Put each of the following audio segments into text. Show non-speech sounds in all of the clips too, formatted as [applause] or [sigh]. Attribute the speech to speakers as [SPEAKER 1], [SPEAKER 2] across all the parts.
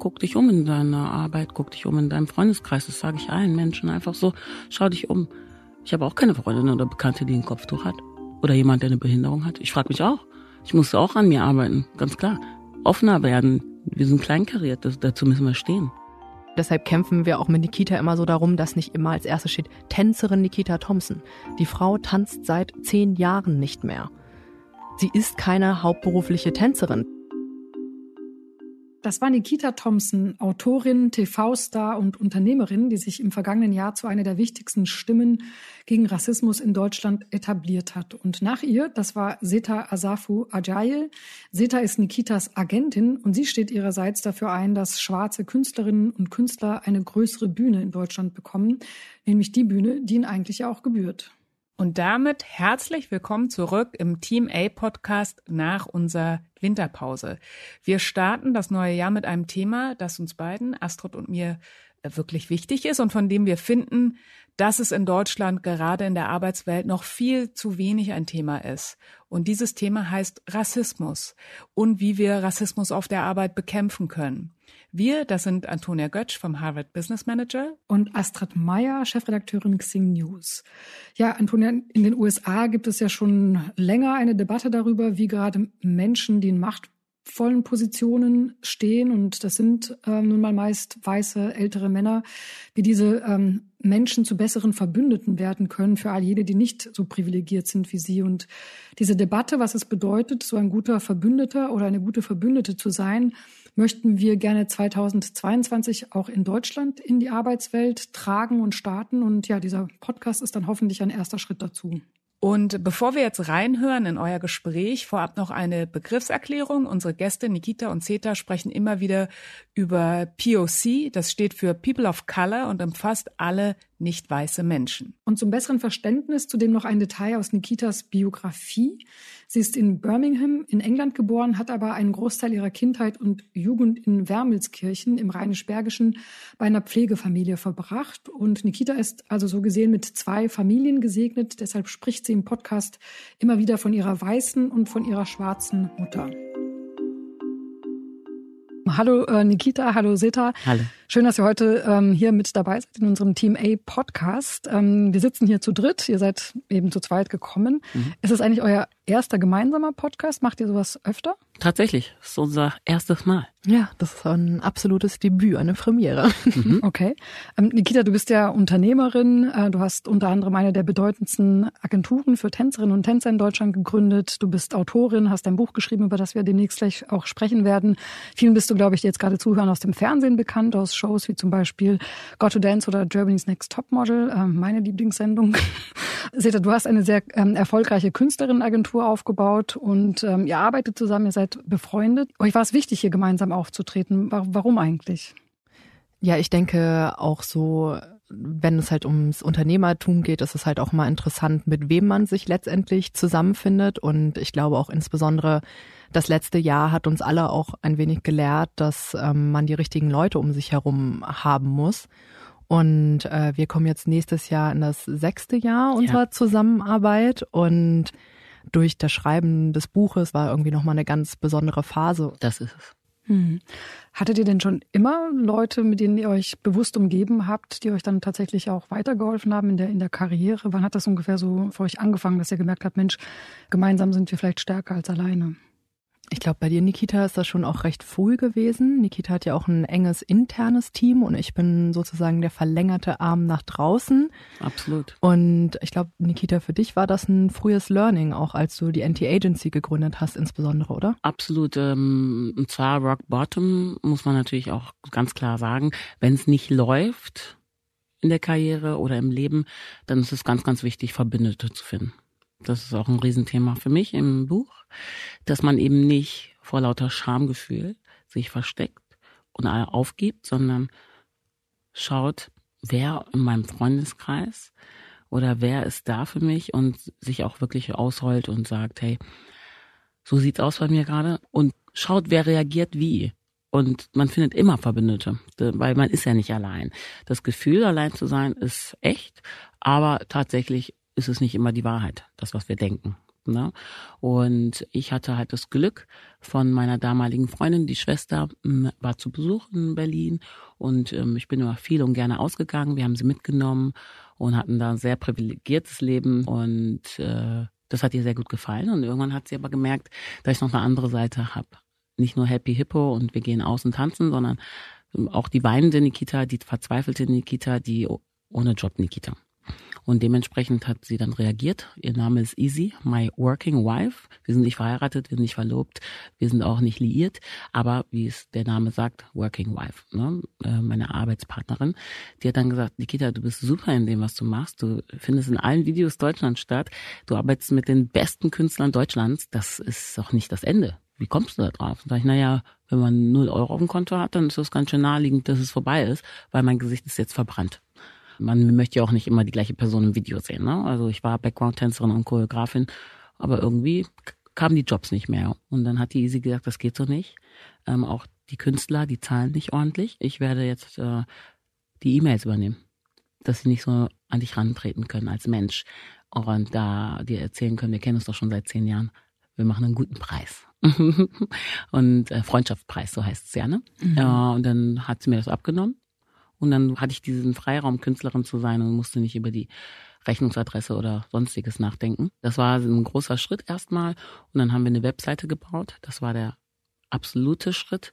[SPEAKER 1] guck dich um in deiner Arbeit, guck dich um in deinem Freundeskreis. Das sage ich allen Menschen einfach so. Schau dich um. Ich habe auch keine Freundin oder Bekannte, die ein Kopftuch hat. Oder jemand, der eine Behinderung hat. Ich frage mich auch. Ich muss auch an mir arbeiten, ganz klar. Offener werden. Wir sind kleinkariert, das, dazu müssen wir stehen.
[SPEAKER 2] Deshalb kämpfen wir auch mit Nikita immer so darum, dass nicht immer als erstes steht Tänzerin Nikita Thompson. Die Frau tanzt seit zehn Jahren nicht mehr. Sie ist keine hauptberufliche Tänzerin.
[SPEAKER 3] Das war Nikita Thompson, Autorin, TV-Star und Unternehmerin, die sich im vergangenen Jahr zu einer der wichtigsten Stimmen gegen Rassismus in Deutschland etabliert hat. Und nach ihr, das war Seta Asafu Ajaye. Seta ist Nikitas Agentin und sie steht ihrerseits dafür ein, dass schwarze Künstlerinnen und Künstler eine größere Bühne in Deutschland bekommen, nämlich die Bühne, die ihnen eigentlich auch gebührt.
[SPEAKER 4] Und damit herzlich willkommen zurück im Team A Podcast nach unserer Winterpause. Wir starten das neue Jahr mit einem Thema, das uns beiden, Astrid und mir, äh, wirklich wichtig ist und von dem wir finden, dass es in Deutschland gerade in der Arbeitswelt noch viel zu wenig ein Thema ist. Und dieses Thema heißt Rassismus und wie wir Rassismus auf der Arbeit bekämpfen können. Wir, das sind Antonia Götsch vom Harvard Business Manager.
[SPEAKER 3] Und Astrid Meyer, Chefredakteurin Xing News. Ja, Antonia, in den USA gibt es ja schon länger eine Debatte darüber, wie gerade Menschen, die in machtvollen Positionen stehen, und das sind ähm, nun mal meist weiße, ältere Männer, wie diese ähm, Menschen zu besseren Verbündeten werden können für all jene, die nicht so privilegiert sind wie sie. Und diese Debatte, was es bedeutet, so ein guter Verbündeter oder eine gute Verbündete zu sein, möchten wir gerne 2022 auch in Deutschland in die Arbeitswelt tragen und starten. Und ja, dieser Podcast ist dann hoffentlich ein erster Schritt dazu.
[SPEAKER 4] Und bevor wir jetzt reinhören in euer Gespräch, vorab noch eine Begriffserklärung. Unsere Gäste Nikita und Zeta sprechen immer wieder über POC, das steht für People of Color und umfasst alle nicht weiße Menschen.
[SPEAKER 3] Und zum besseren Verständnis zudem noch ein Detail aus Nikitas Biografie. Sie ist in Birmingham in England geboren, hat aber einen Großteil ihrer Kindheit und Jugend in Wermelskirchen im Rheinisch-Bergischen bei einer Pflegefamilie verbracht. Und Nikita ist also so gesehen mit zwei Familien gesegnet. Deshalb spricht sie im Podcast immer wieder von ihrer weißen und von ihrer schwarzen Mutter. Hallo äh, Nikita, hallo Seta.
[SPEAKER 1] Hallo.
[SPEAKER 3] Schön, dass ihr heute ähm, hier mit dabei seid in unserem Team A Podcast. Ähm, wir sitzen hier zu dritt, ihr seid eben zu zweit gekommen. Mhm. Ist es eigentlich euer erster gemeinsamer Podcast? Macht ihr sowas öfter?
[SPEAKER 1] Tatsächlich, das ist unser erstes Mal.
[SPEAKER 2] Ja, das ist ein absolutes Debüt, eine Premiere.
[SPEAKER 3] Mhm. [laughs] Okay. Ähm, Nikita, du bist ja Unternehmerin. Äh, du hast unter anderem eine der bedeutendsten Agenturen für Tänzerinnen und Tänzer in Deutschland gegründet. Du bist Autorin, hast ein Buch geschrieben, über das wir demnächst gleich auch sprechen werden. Vielen bist du, glaube ich, die jetzt gerade zuhören, aus dem Fernsehen bekannt, aus Shows wie zum Beispiel Got to Dance oder Germany's Next Topmodel, äh, meine Lieblingssendung. [laughs] Seta, du hast eine sehr ähm, erfolgreiche Künstlerinnenagentur aufgebaut und ähm, ihr arbeitet zusammen, ihr seid befreundet. Euch war es wichtig, hier gemeinsam aufzutreten. Warum eigentlich?
[SPEAKER 2] Ja, ich denke auch so, wenn es halt ums Unternehmertum geht, ist es halt auch mal interessant, mit wem man sich letztendlich zusammenfindet. Und ich glaube auch insbesondere, das letzte Jahr hat uns alle auch ein wenig gelehrt, dass ähm, man die richtigen Leute um sich herum haben muss. Und äh, wir kommen jetzt nächstes Jahr in das sechste Jahr unserer ja. Zusammenarbeit und durch das Schreiben des Buches war irgendwie nochmal eine ganz besondere Phase.
[SPEAKER 1] Das ist es.
[SPEAKER 3] Hm. Hattet ihr denn schon immer Leute, mit denen ihr euch bewusst umgeben habt, die euch dann tatsächlich auch weitergeholfen haben in der, in der Karriere? Wann hat das ungefähr so für euch angefangen, dass ihr gemerkt habt, Mensch, gemeinsam sind wir vielleicht stärker als alleine?
[SPEAKER 2] Ich glaube, bei dir, Nikita, ist das schon auch recht früh gewesen. Nikita hat ja auch ein enges internes Team und ich bin sozusagen der verlängerte Arm nach draußen.
[SPEAKER 1] Absolut.
[SPEAKER 2] Und ich glaube, Nikita, für dich war das ein frühes Learning, auch als du die Anti-Agency gegründet hast, insbesondere, oder?
[SPEAKER 1] Absolut. Ähm, und zwar Rock Bottom muss man natürlich auch ganz klar sagen, wenn es nicht läuft in der Karriere oder im Leben, dann ist es ganz, ganz wichtig, Verbündete zu finden. Das ist auch ein Riesenthema für mich im Buch, dass man eben nicht vor lauter Schamgefühl sich versteckt und aufgibt, sondern schaut, wer in meinem Freundeskreis oder wer ist da für mich und sich auch wirklich ausholt und sagt, hey, so sieht's aus bei mir gerade und schaut, wer reagiert wie. Und man findet immer Verbündete, weil man ist ja nicht allein. Das Gefühl, allein zu sein, ist echt, aber tatsächlich ist es nicht immer die Wahrheit, das, was wir denken. Ne? Und ich hatte halt das Glück von meiner damaligen Freundin, die Schwester war zu Besuch in Berlin und ähm, ich bin immer viel und gerne ausgegangen. Wir haben sie mitgenommen und hatten da ein sehr privilegiertes Leben und äh, das hat ihr sehr gut gefallen. Und irgendwann hat sie aber gemerkt, dass ich noch eine andere Seite habe. Nicht nur Happy Hippo und wir gehen aus und tanzen, sondern auch die weinende Nikita, die verzweifelte Nikita, die ohne Job Nikita. Und dementsprechend hat sie dann reagiert. Ihr Name ist Easy, my working wife. Wir sind nicht verheiratet, wir sind nicht verlobt, wir sind auch nicht liiert, aber wie es der Name sagt, working wife, ne? Äh, meine Arbeitspartnerin. Die hat dann gesagt, Nikita, du bist super in dem, was du machst. Du findest in allen Videos Deutschlands statt. Du arbeitest mit den besten Künstlern Deutschlands. Das ist doch nicht das Ende. Wie kommst du da drauf? Und sag ich, naja, wenn man null Euro auf dem Konto hat, dann ist das ganz schön naheliegend, dass es vorbei ist, weil mein Gesicht ist jetzt verbrannt man möchte ja auch nicht immer die gleiche Person im Video sehen. Ne? Also ich war Background-Tänzerin und Choreografin, aber irgendwie kamen die Jobs nicht mehr. Und dann hat die Easy gesagt, das geht so nicht. Ähm, auch die Künstler, die zahlen nicht ordentlich. Ich werde jetzt äh, die E-Mails übernehmen, dass sie nicht so an dich rantreten können als Mensch. Und da dir erzählen können, wir kennen uns doch schon seit zehn Jahren, wir machen einen guten Preis. [laughs] und äh, Freundschaftspreis, so heißt es ja, ne? Mhm. Äh, und dann hat sie mir das abgenommen und dann hatte ich diesen Freiraum, Künstlerin zu sein und musste nicht über die Rechnungsadresse oder sonstiges nachdenken. Das war ein großer Schritt erstmal. Und dann haben wir eine Webseite gebaut. Das war der absolute Schritt.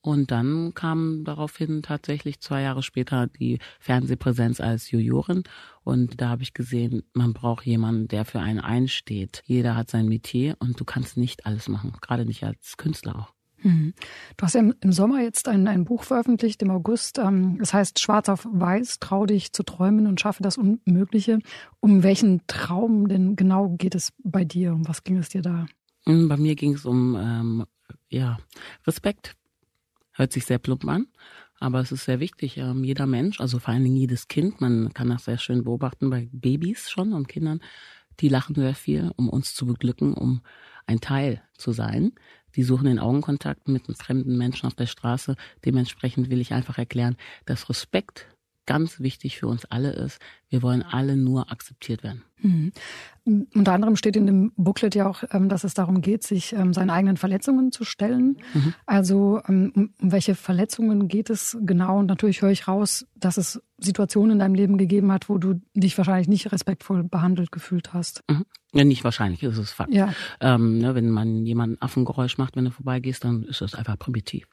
[SPEAKER 1] Und dann kam daraufhin tatsächlich zwei Jahre später die Fernsehpräsenz als Jurorin. Und da habe ich gesehen, man braucht jemanden, der für einen einsteht. Jeder hat sein Metier und du kannst nicht alles machen, gerade nicht als Künstler auch.
[SPEAKER 3] Hm. Du hast ja im, Sommer jetzt ein, ein Buch veröffentlicht, im August. Ähm, es heißt Schwarz auf Weiß, trau dich zu träumen und schaffe das Unmögliche. Um welchen Traum denn genau geht es bei dir? Um was ging es dir da?
[SPEAKER 1] Hm, bei mir ging es um ähm, ja, Respekt. Hört sich sehr plump an, aber es ist sehr wichtig. Ähm, jeder Mensch, also vor allen Dingen jedes Kind, man kann das sehr schön beobachten bei Babys schon und Kindern, die lachen sehr viel, um uns zu beglücken, um ein Teil zu sein. Die suchen den Augenkontakt mit einem fremden Menschen auf der Straße. Dementsprechend will ich einfach erklären, dass Respekt ganz wichtig für uns alle ist. Wir wollen alle nur akzeptiert werden.
[SPEAKER 3] Mhm. Unter anderem steht in dem Booklet ja auch, ähm, dass es darum geht, sich ähm, seinen eigenen Verletzungen zu stellen. Mhm. Also ähm, um welche Verletzungen geht es genau? Und natürlich höre ich raus, dass es Situationen in deinem Leben gegeben hat, wo du dich wahrscheinlich nicht respektvoll behandelt gefühlt hast.
[SPEAKER 1] Mhm. Ja, nicht wahrscheinlich, das ist Fakt. Ja. Ähm, ne, wenn man jemanden Affengeräusch macht, wenn du vorbeigehst, dann ist das einfach primitiv.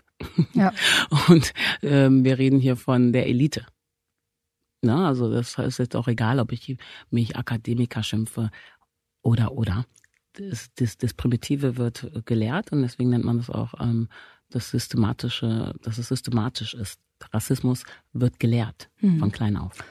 [SPEAKER 1] Ja. [laughs] Und ähm, wir reden hier von der Elite. Ne? Also das ist jetzt auch egal, ob ich mich Akademiker schimpfe oder oder. Das, das, das Primitive wird gelehrt und deswegen nennt man das auch ähm, das Systematische, dass es systematisch ist. Rassismus wird gelehrt hm. von klein auf.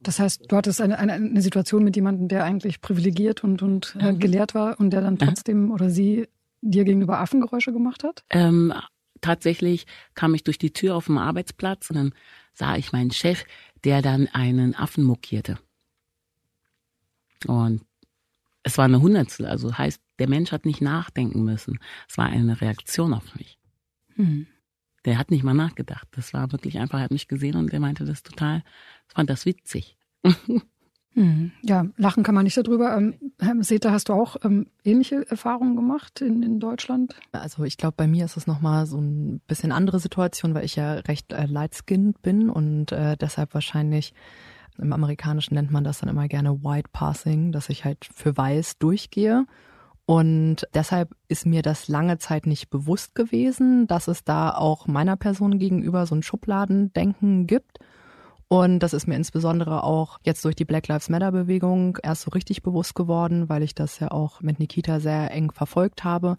[SPEAKER 3] Das heißt, du hattest eine, eine, eine Situation mit jemandem, der eigentlich privilegiert und, und äh, gelehrt war und der dann trotzdem oder sie dir gegenüber Affengeräusche gemacht hat?
[SPEAKER 1] Ähm, tatsächlich kam ich durch die Tür auf dem Arbeitsplatz und dann sah ich meinen Chef, der dann einen Affen mokierte. Und es war eine Hundertstel, also heißt, der Mensch hat nicht nachdenken müssen. Es war eine Reaktion auf mich. Hm. Der hat nicht mal nachgedacht. Das war wirklich einfach, er hat mich gesehen und der meinte das total, ich fand das witzig. [laughs]
[SPEAKER 3] Hm. Ja, lachen kann man nicht darüber. Ähm, Seta, hast du auch ähm, ähnliche Erfahrungen gemacht in, in Deutschland?
[SPEAKER 2] Also ich glaube, bei mir ist es nochmal so ein bisschen andere Situation, weil ich ja recht äh, light-skinned bin und äh, deshalb wahrscheinlich im Amerikanischen nennt man das dann immer gerne White Passing, dass ich halt für weiß durchgehe. Und deshalb ist mir das lange Zeit nicht bewusst gewesen, dass es da auch meiner Person gegenüber so ein Schubladendenken gibt. Und das ist mir insbesondere auch jetzt durch die Black Lives Matter Bewegung erst so richtig bewusst geworden, weil ich das ja auch mit Nikita sehr eng verfolgt habe.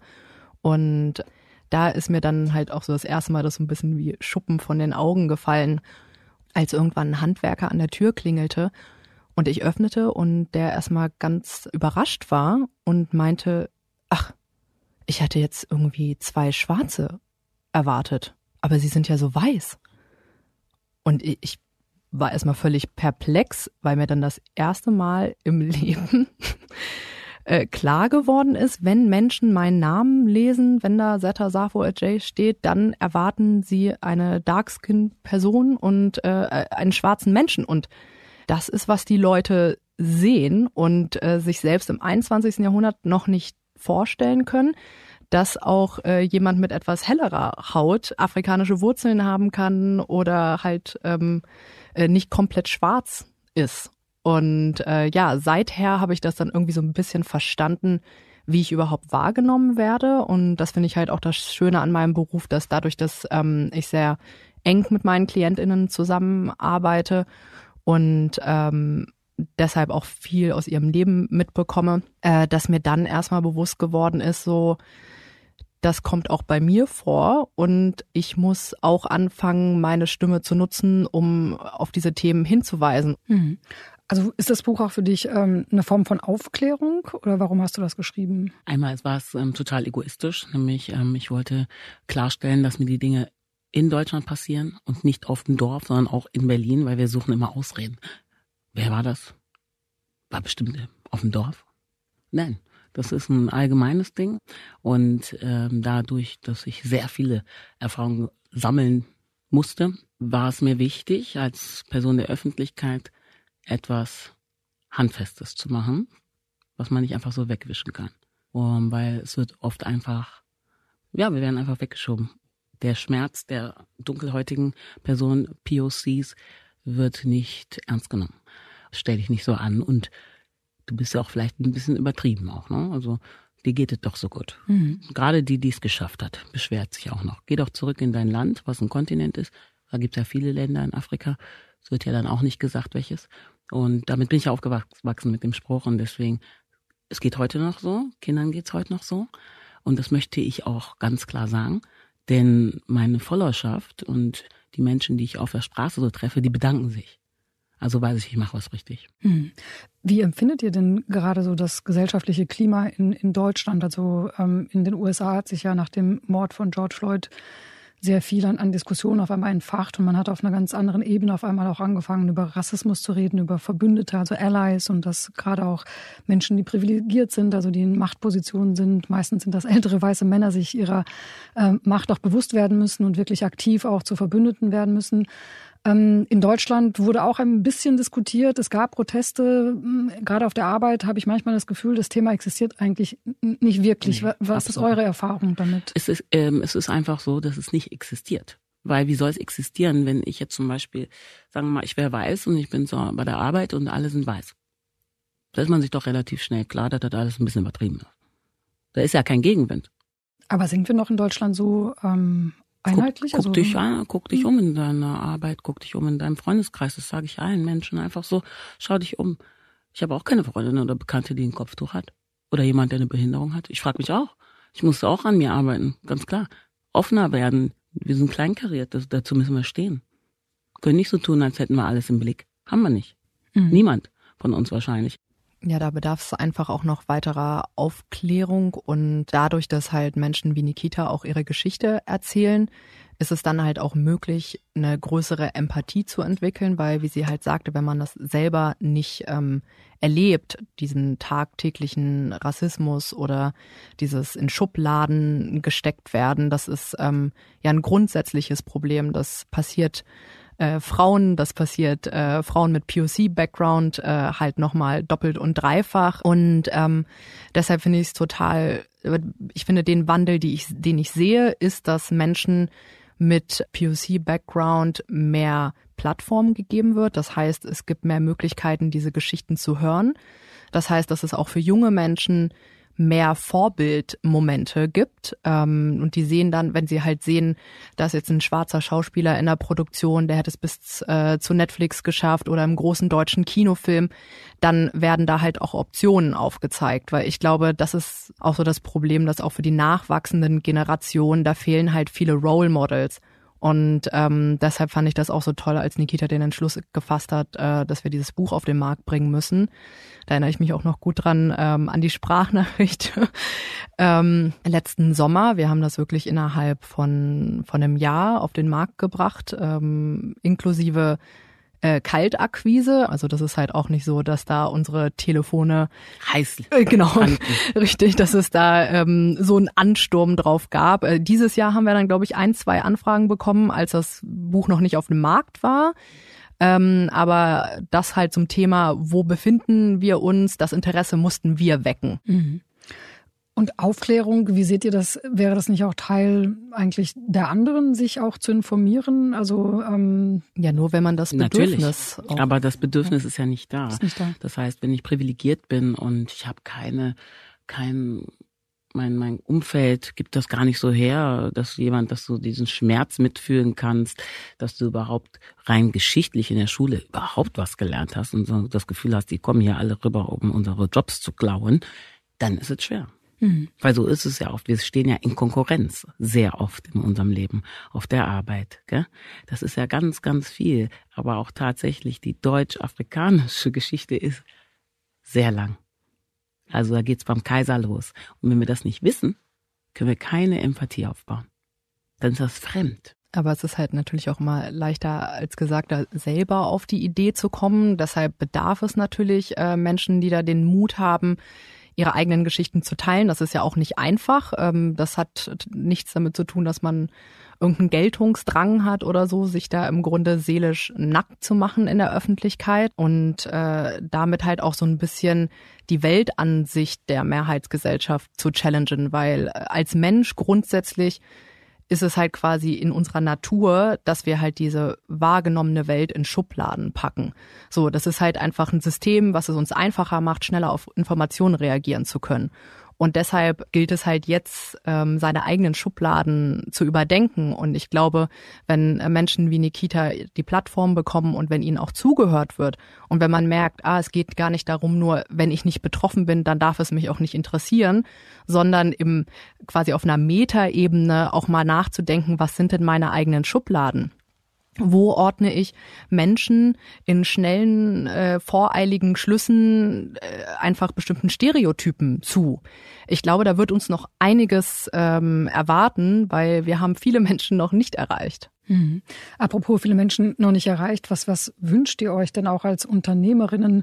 [SPEAKER 2] Und da ist mir dann halt auch so das erste Mal das so ein bisschen wie Schuppen von den Augen gefallen, als irgendwann ein Handwerker an der Tür klingelte und ich öffnete und der erstmal ganz überrascht war und meinte, ach, ich hatte jetzt irgendwie zwei Schwarze erwartet, aber sie sind ja so weiß. Und ich war erstmal völlig perplex, weil mir dann das erste Mal im [laughs] Leben äh, klar geworden ist, wenn Menschen meinen Namen lesen, wenn da Zeta Safo J steht, dann erwarten sie eine Darkskin Person und äh, einen schwarzen Menschen und das ist, was die Leute sehen und äh, sich selbst im 21. Jahrhundert noch nicht vorstellen können, dass auch äh, jemand mit etwas hellerer Haut afrikanische Wurzeln haben kann oder halt ähm, äh, nicht komplett schwarz ist. Und äh, ja, seither habe ich das dann irgendwie so ein bisschen verstanden, wie ich überhaupt wahrgenommen werde. Und das finde ich halt auch das Schöne an meinem Beruf, dass dadurch, dass ähm, ich sehr eng mit meinen KlientInnen zusammenarbeite und ähm, deshalb auch viel aus ihrem Leben mitbekomme, äh, dass mir dann erstmal bewusst geworden ist, so, das kommt auch bei mir vor und ich muss auch anfangen, meine Stimme zu nutzen, um auf diese Themen hinzuweisen.
[SPEAKER 3] Mhm. Also ist das Buch auch für dich ähm, eine Form von Aufklärung oder warum hast du das geschrieben?
[SPEAKER 1] Einmal war es ähm, total egoistisch, nämlich ähm, ich wollte klarstellen, dass mir die Dinge in Deutschland passieren und nicht auf dem Dorf, sondern auch in Berlin, weil wir suchen immer Ausreden. Wer war das? War bestimmt auf dem Dorf? Nein, das ist ein allgemeines Ding. Und ähm, dadurch, dass ich sehr viele Erfahrungen sammeln musste, war es mir wichtig, als Person der Öffentlichkeit etwas Handfestes zu machen, was man nicht einfach so wegwischen kann. Um, weil es wird oft einfach, ja, wir werden einfach weggeschoben. Der Schmerz der dunkelhäutigen Person, POCs, wird nicht ernst genommen. Stell dich nicht so an und du bist ja auch vielleicht ein bisschen übertrieben auch, ne? Also dir geht es doch so gut. Mhm. Gerade die, die es geschafft hat, beschwert sich auch noch. Geh doch zurück in dein Land, was ein Kontinent ist. Da gibt es ja viele Länder in Afrika. Es wird ja dann auch nicht gesagt, welches. Und damit bin ich aufgewachsen mit dem Spruch und deswegen, es geht heute noch so, Kindern geht's heute noch so. Und das möchte ich auch ganz klar sagen. Denn meine Followerschaft und die Menschen, die ich auf der Straße so treffe, die bedanken sich. Also weiß ich, ich mache was richtig. Hm.
[SPEAKER 3] Wie empfindet ihr denn gerade so das gesellschaftliche Klima in, in Deutschland? Also ähm, in den USA hat sich ja nach dem Mord von George Floyd sehr viel an, an Diskussionen auf einmal entfacht und man hat auf einer ganz anderen Ebene auf einmal auch angefangen, über Rassismus zu reden, über Verbündete, also Allies und dass gerade auch Menschen, die privilegiert sind, also die in Machtpositionen sind, meistens sind das ältere weiße Männer, sich ihrer äh, Macht auch bewusst werden müssen und wirklich aktiv auch zu Verbündeten werden müssen. Ähm, in Deutschland wurde auch ein bisschen diskutiert. Es gab Proteste. Hm, gerade auf der Arbeit habe ich manchmal das Gefühl, das Thema existiert eigentlich nicht wirklich. Nee, Was ist eure Erfahrung damit?
[SPEAKER 1] Es ist, ähm, es ist einfach so, dass es nicht existiert. Weil wie soll es existieren, wenn ich jetzt zum Beispiel, sagen wir mal, ich wäre weiß und ich bin so bei der Arbeit und alle sind weiß. Da ist man sich doch relativ schnell klar, dass das alles ein bisschen übertrieben ist. Da ist ja kein Gegenwind.
[SPEAKER 3] Aber sind wir noch in Deutschland so ähm, Einheitlich?
[SPEAKER 1] Guck, guck also, dich an, guck dich um in deiner Arbeit, guck dich um in deinem Freundeskreis. Das sage ich allen Menschen einfach so. Schau dich um. Ich habe auch keine Freundin oder Bekannte, die ein Kopftuch hat. Oder jemand, der eine Behinderung hat. Ich frage mich auch. Ich musste auch an mir arbeiten, ganz klar. Offener werden. Wir sind kleinkariert, das, dazu müssen wir stehen. Können nicht so tun, als hätten wir alles im Blick. Haben wir nicht. Mhm. Niemand von uns wahrscheinlich.
[SPEAKER 2] Ja, da bedarf es einfach auch noch weiterer Aufklärung und dadurch, dass halt Menschen wie Nikita auch ihre Geschichte erzählen, ist es dann halt auch möglich, eine größere Empathie zu entwickeln, weil, wie sie halt sagte, wenn man das selber nicht ähm, erlebt, diesen tagtäglichen Rassismus oder dieses in Schubladen gesteckt werden, das ist ähm, ja ein grundsätzliches Problem. Das passiert äh, Frauen, das passiert äh, Frauen mit POC-Background äh, halt nochmal doppelt und dreifach. Und ähm, deshalb finde ich es total, ich finde den Wandel, die ich, den ich sehe, ist, dass Menschen mit POC-Background mehr Plattform gegeben wird. Das heißt, es gibt mehr Möglichkeiten, diese Geschichten zu hören. Das heißt, dass es auch für junge Menschen mehr Vorbildmomente gibt. Ähm, und die sehen dann, wenn sie halt sehen, dass jetzt ein schwarzer Schauspieler in der Produktion, der hat es bis äh, zu Netflix geschafft oder im großen deutschen Kinofilm, dann werden da halt auch Optionen aufgezeigt. Weil ich glaube, das ist auch so das Problem, dass auch für die nachwachsenden Generationen, da fehlen halt viele Role Models. Und ähm, deshalb fand ich das auch so toll, als Nikita den Entschluss gefasst hat, äh, dass wir dieses Buch auf den Markt bringen müssen. Da erinnere ich mich auch noch gut dran ähm, an die Sprachnachricht [laughs] ähm, letzten Sommer. Wir haben das wirklich innerhalb von, von einem Jahr auf den Markt gebracht, ähm, inklusive äh, Kaltakquise. Also das ist halt auch nicht so, dass da unsere Telefone
[SPEAKER 1] heiß.
[SPEAKER 2] Äh, genau, [laughs] richtig, dass es da ähm, so einen Ansturm drauf gab. Äh, dieses Jahr haben wir dann, glaube ich, ein, zwei Anfragen bekommen, als das Buch noch nicht auf dem Markt war. Ähm, aber das halt zum Thema, wo befinden wir uns, das Interesse mussten wir wecken.
[SPEAKER 3] Mhm. Und Aufklärung, wie seht ihr das? Wäre das nicht auch Teil eigentlich der anderen, sich auch zu informieren? Also ähm,
[SPEAKER 2] ja, nur wenn man das Bedürfnis.
[SPEAKER 1] Natürlich, auch, aber das Bedürfnis ja. ist ja nicht da.
[SPEAKER 3] Ist nicht da.
[SPEAKER 1] Das heißt, wenn ich privilegiert bin und ich habe keine, kein mein, mein Umfeld gibt das gar nicht so her, dass jemand, dass du diesen Schmerz mitfühlen kannst, dass du überhaupt rein geschichtlich in der Schule überhaupt was gelernt hast und so das Gefühl hast, die kommen hier alle rüber, um unsere Jobs zu klauen, dann ist es schwer. Mhm. Weil so ist es ja oft. Wir stehen ja in Konkurrenz sehr oft in unserem Leben auf der Arbeit. Gell? Das ist ja ganz, ganz viel. Aber auch tatsächlich die deutsch-afrikanische [laughs] Geschichte ist sehr lang. Also da geht's beim Kaiser los. Und wenn wir das nicht wissen, können wir keine Empathie aufbauen. Dann ist das fremd.
[SPEAKER 2] Aber es ist halt natürlich auch immer leichter als gesagt, da selber auf die Idee zu kommen. Deshalb bedarf es natürlich äh, Menschen, die da den Mut haben, ihre eigenen Geschichten zu teilen. Das ist ja auch nicht einfach. Ähm, das hat nichts damit zu tun, dass man irgendeinen Geltungsdrang hat oder so, sich da im Grunde seelisch nackt zu machen in der Öffentlichkeit und äh, damit halt auch so ein bisschen die Weltansicht der Mehrheitsgesellschaft zu challengen, weil äh, als Mensch grundsätzlich ist es halt quasi in unserer Natur, dass wir halt diese wahrgenommene Welt in Schubladen packen. So, das ist halt einfach ein System, was es uns einfacher macht, schneller auf Informationen reagieren zu können. Und deshalb gilt es halt jetzt, ähm, seine eigenen Schubladen zu überdenken. Und ich glaube, wenn Menschen wie Nikita die Plattform bekommen und wenn ihnen auch zugehört wird und wenn man merkt, ah, es geht gar nicht darum, nur wenn ich nicht betroffen bin, dann darf es mich auch nicht interessieren, sondern im quasi auf einer Metaebene auch mal nachzudenken, was sind denn meine eigenen Schubladen? Wo ordne ich Menschen in schnellen, äh, voreiligen Schlüssen äh, einfach bestimmten Stereotypen zu? Ich glaube, da wird uns noch einiges ähm, erwarten, weil wir haben viele [laughs] Menschen noch nicht erreicht.
[SPEAKER 3] Mhm. Apropos viele Menschen noch nicht erreicht, was, was wünscht ihr euch denn auch als Unternehmerinnen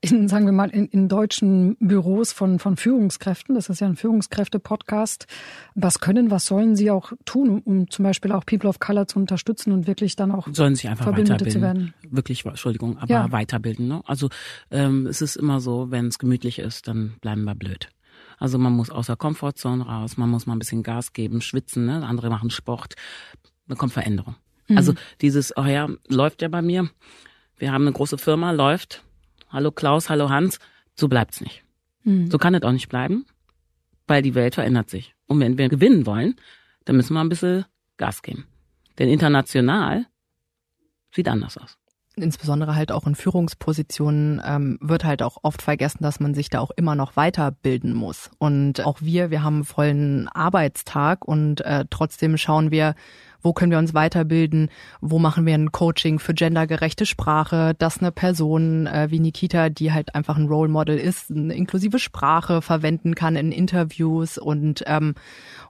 [SPEAKER 3] in, sagen wir mal, in, in deutschen Büros von, von Führungskräften? Das ist ja ein Führungskräfte-Podcast. Was können, was sollen sie auch tun, um zum Beispiel auch People of Color zu unterstützen und wirklich dann auch
[SPEAKER 1] sollen sich einfach Verbündete weiterbilden. Wirklich, Entschuldigung, aber ja. weiterbilden. Ne? Also ähm, es ist immer so, wenn es gemütlich ist, dann bleiben wir blöd. Also man muss aus der Komfortzone raus, man muss mal ein bisschen Gas geben, schwitzen, ne? andere machen Sport dann kommt Veränderung. Mhm. Also dieses, oh ja, läuft ja bei mir. Wir haben eine große Firma, läuft. Hallo Klaus, hallo Hans. So bleibt's nicht. Mhm. So kann es auch nicht bleiben, weil die Welt verändert sich. Und wenn wir gewinnen wollen, dann müssen wir ein bisschen Gas geben. Denn international sieht anders aus
[SPEAKER 2] insbesondere halt auch in Führungspositionen ähm, wird halt auch oft vergessen, dass man sich da auch immer noch weiterbilden muss. Und auch wir, wir haben einen vollen Arbeitstag und äh, trotzdem schauen wir, wo können wir uns weiterbilden, wo machen wir ein Coaching für gendergerechte Sprache, dass eine Person äh, wie Nikita, die halt einfach ein Role Model ist, eine inklusive Sprache verwenden kann in Interviews und ähm,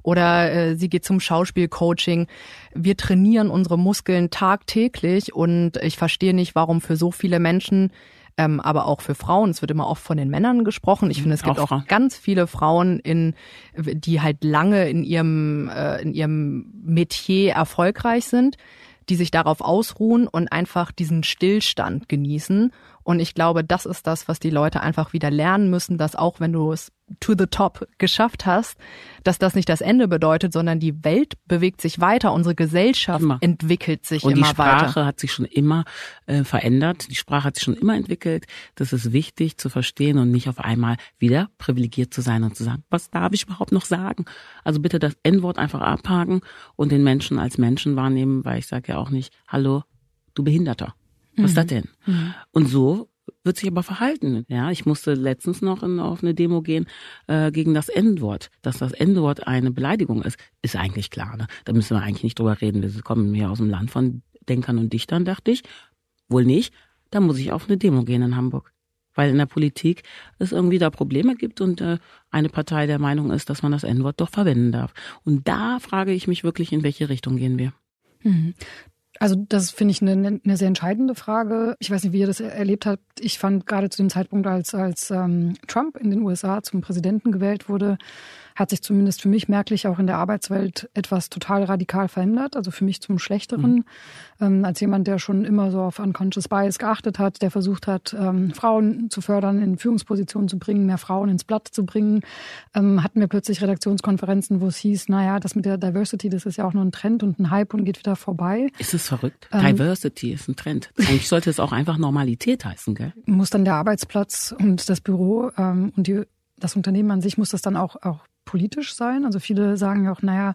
[SPEAKER 2] oder äh, sie geht zum Schauspielcoaching. Wir trainieren unsere Muskeln tagtäglich und ich verstehe nicht, warum für so viele Menschen ähm, aber auch für Frauen. Es wird immer oft von den Männern gesprochen. Ich finde, es gibt auch, auch ganz viele Frauen, in, die halt lange in ihrem, äh, in ihrem Metier erfolgreich sind, die sich darauf ausruhen und einfach diesen Stillstand genießen und ich glaube, das ist das, was die Leute einfach wieder lernen müssen, dass auch wenn du es to the top geschafft hast, dass das nicht das Ende bedeutet, sondern die Welt bewegt sich weiter, unsere Gesellschaft immer. entwickelt sich
[SPEAKER 1] Und
[SPEAKER 2] immer
[SPEAKER 1] weiter. Und
[SPEAKER 2] die Sprache
[SPEAKER 1] weiter. hat sich schon immer äh, verändert, die Sprache hat sich schon immer entwickelt. Das ist wichtig zu verstehen und nicht auf einmal wieder privilegiert zu sein und zu sagen, was darf ich überhaupt noch sagen? Also bitte das N-Wort einfach abhaken und den Menschen als Menschen wahrnehmen, weil ich sage ja auch nicht, hallo, du Behinderter. Was ist das mhm. denn? Mhm. Und so wird sich aber verhalten. Ja, ich musste letztens noch in, auf eine Demo gehen äh, gegen das N-Wort. Dass das N-Wort eine Beleidigung ist, ist eigentlich klar. Ne? Da müssen wir eigentlich nicht drüber reden. Wir kommen hier aus dem Land von Denkern und Dichtern, dachte ich. Wohl nicht. Da muss ich auf eine Demo gehen in Hamburg. Weil in der Politik es irgendwie da Probleme gibt und äh, eine Partei der Meinung ist, dass man das N-Wort doch verwenden darf. Und da frage ich mich wirklich, in welche Richtung gehen wir.
[SPEAKER 3] Also das finde ich eine, eine sehr entscheidende Frage. Ich weiß nicht, wie ihr das erlebt habt. Ich fand gerade zu dem Zeitpunkt, als, als ähm, Trump in den USA zum Präsidenten gewählt wurde, hat sich zumindest für mich merklich auch in der Arbeitswelt etwas total radikal verändert, also für mich zum Schlechteren. Mhm. Ähm, als jemand, der schon immer so auf Unconscious Bias geachtet hat, der versucht hat, ähm, Frauen zu fördern, in Führungspositionen zu bringen, mehr Frauen ins Blatt zu bringen, ähm, hatten wir plötzlich Redaktionskonferenzen, wo es hieß, naja, das mit der Diversity, das ist ja auch nur ein Trend und ein Hype und geht wieder vorbei.
[SPEAKER 1] Ist es verrückt? Ähm, Diversity ist ein Trend. Eigentlich sollte es auch einfach Normalität heißen, gell?
[SPEAKER 3] Muss dann der Arbeitsplatz und das Büro ähm, und die, das Unternehmen an sich muss das dann auch, auch politisch sein. Also viele sagen ja auch, naja,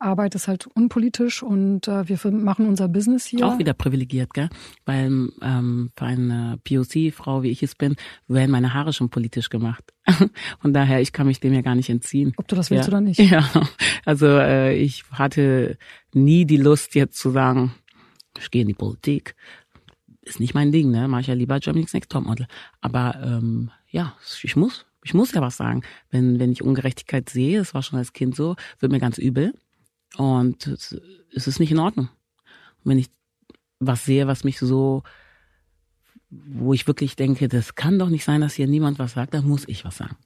[SPEAKER 3] Arbeit ist halt unpolitisch und äh, wir machen unser Business hier.
[SPEAKER 1] Auch wieder privilegiert, gell? Weil ähm, für eine POC-Frau, wie ich es bin, werden meine Haare schon politisch gemacht. [laughs] Von daher, ich kann mich dem ja gar nicht entziehen.
[SPEAKER 3] Ob du das willst
[SPEAKER 1] ja.
[SPEAKER 3] oder nicht. [laughs]
[SPEAKER 1] Ja, also äh, ich hatte nie die Lust jetzt zu sagen, ich gehe in die Politik. Ist nicht mein Ding, ne? Mach ich ja lieber Germany's Next Topmodel. Aber ähm, ja, ich muss ich muss ja was sagen. Wenn, wenn ich Ungerechtigkeit sehe, das war schon als Kind so, wird mir ganz übel. Und es ist nicht in Ordnung. Und wenn ich was sehe, was mich so, wo ich wirklich denke, das kann doch nicht sein, dass hier niemand was sagt, dann muss ich was sagen.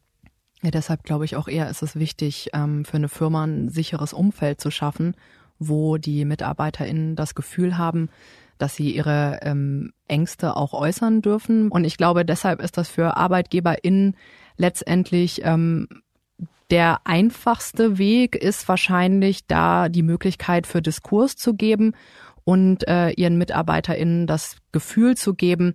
[SPEAKER 2] Ja, deshalb glaube ich auch eher ist es wichtig, ähm, für eine Firma ein sicheres Umfeld zu schaffen, wo die MitarbeiterInnen das Gefühl haben, dass sie ihre ähm, Ängste auch äußern dürfen. Und ich glaube, deshalb ist das für ArbeitgeberInnen letztendlich ähm, der einfachste Weg ist wahrscheinlich da die Möglichkeit für Diskurs zu geben und äh, ihren MitarbeiterInnen das Gefühl zu geben,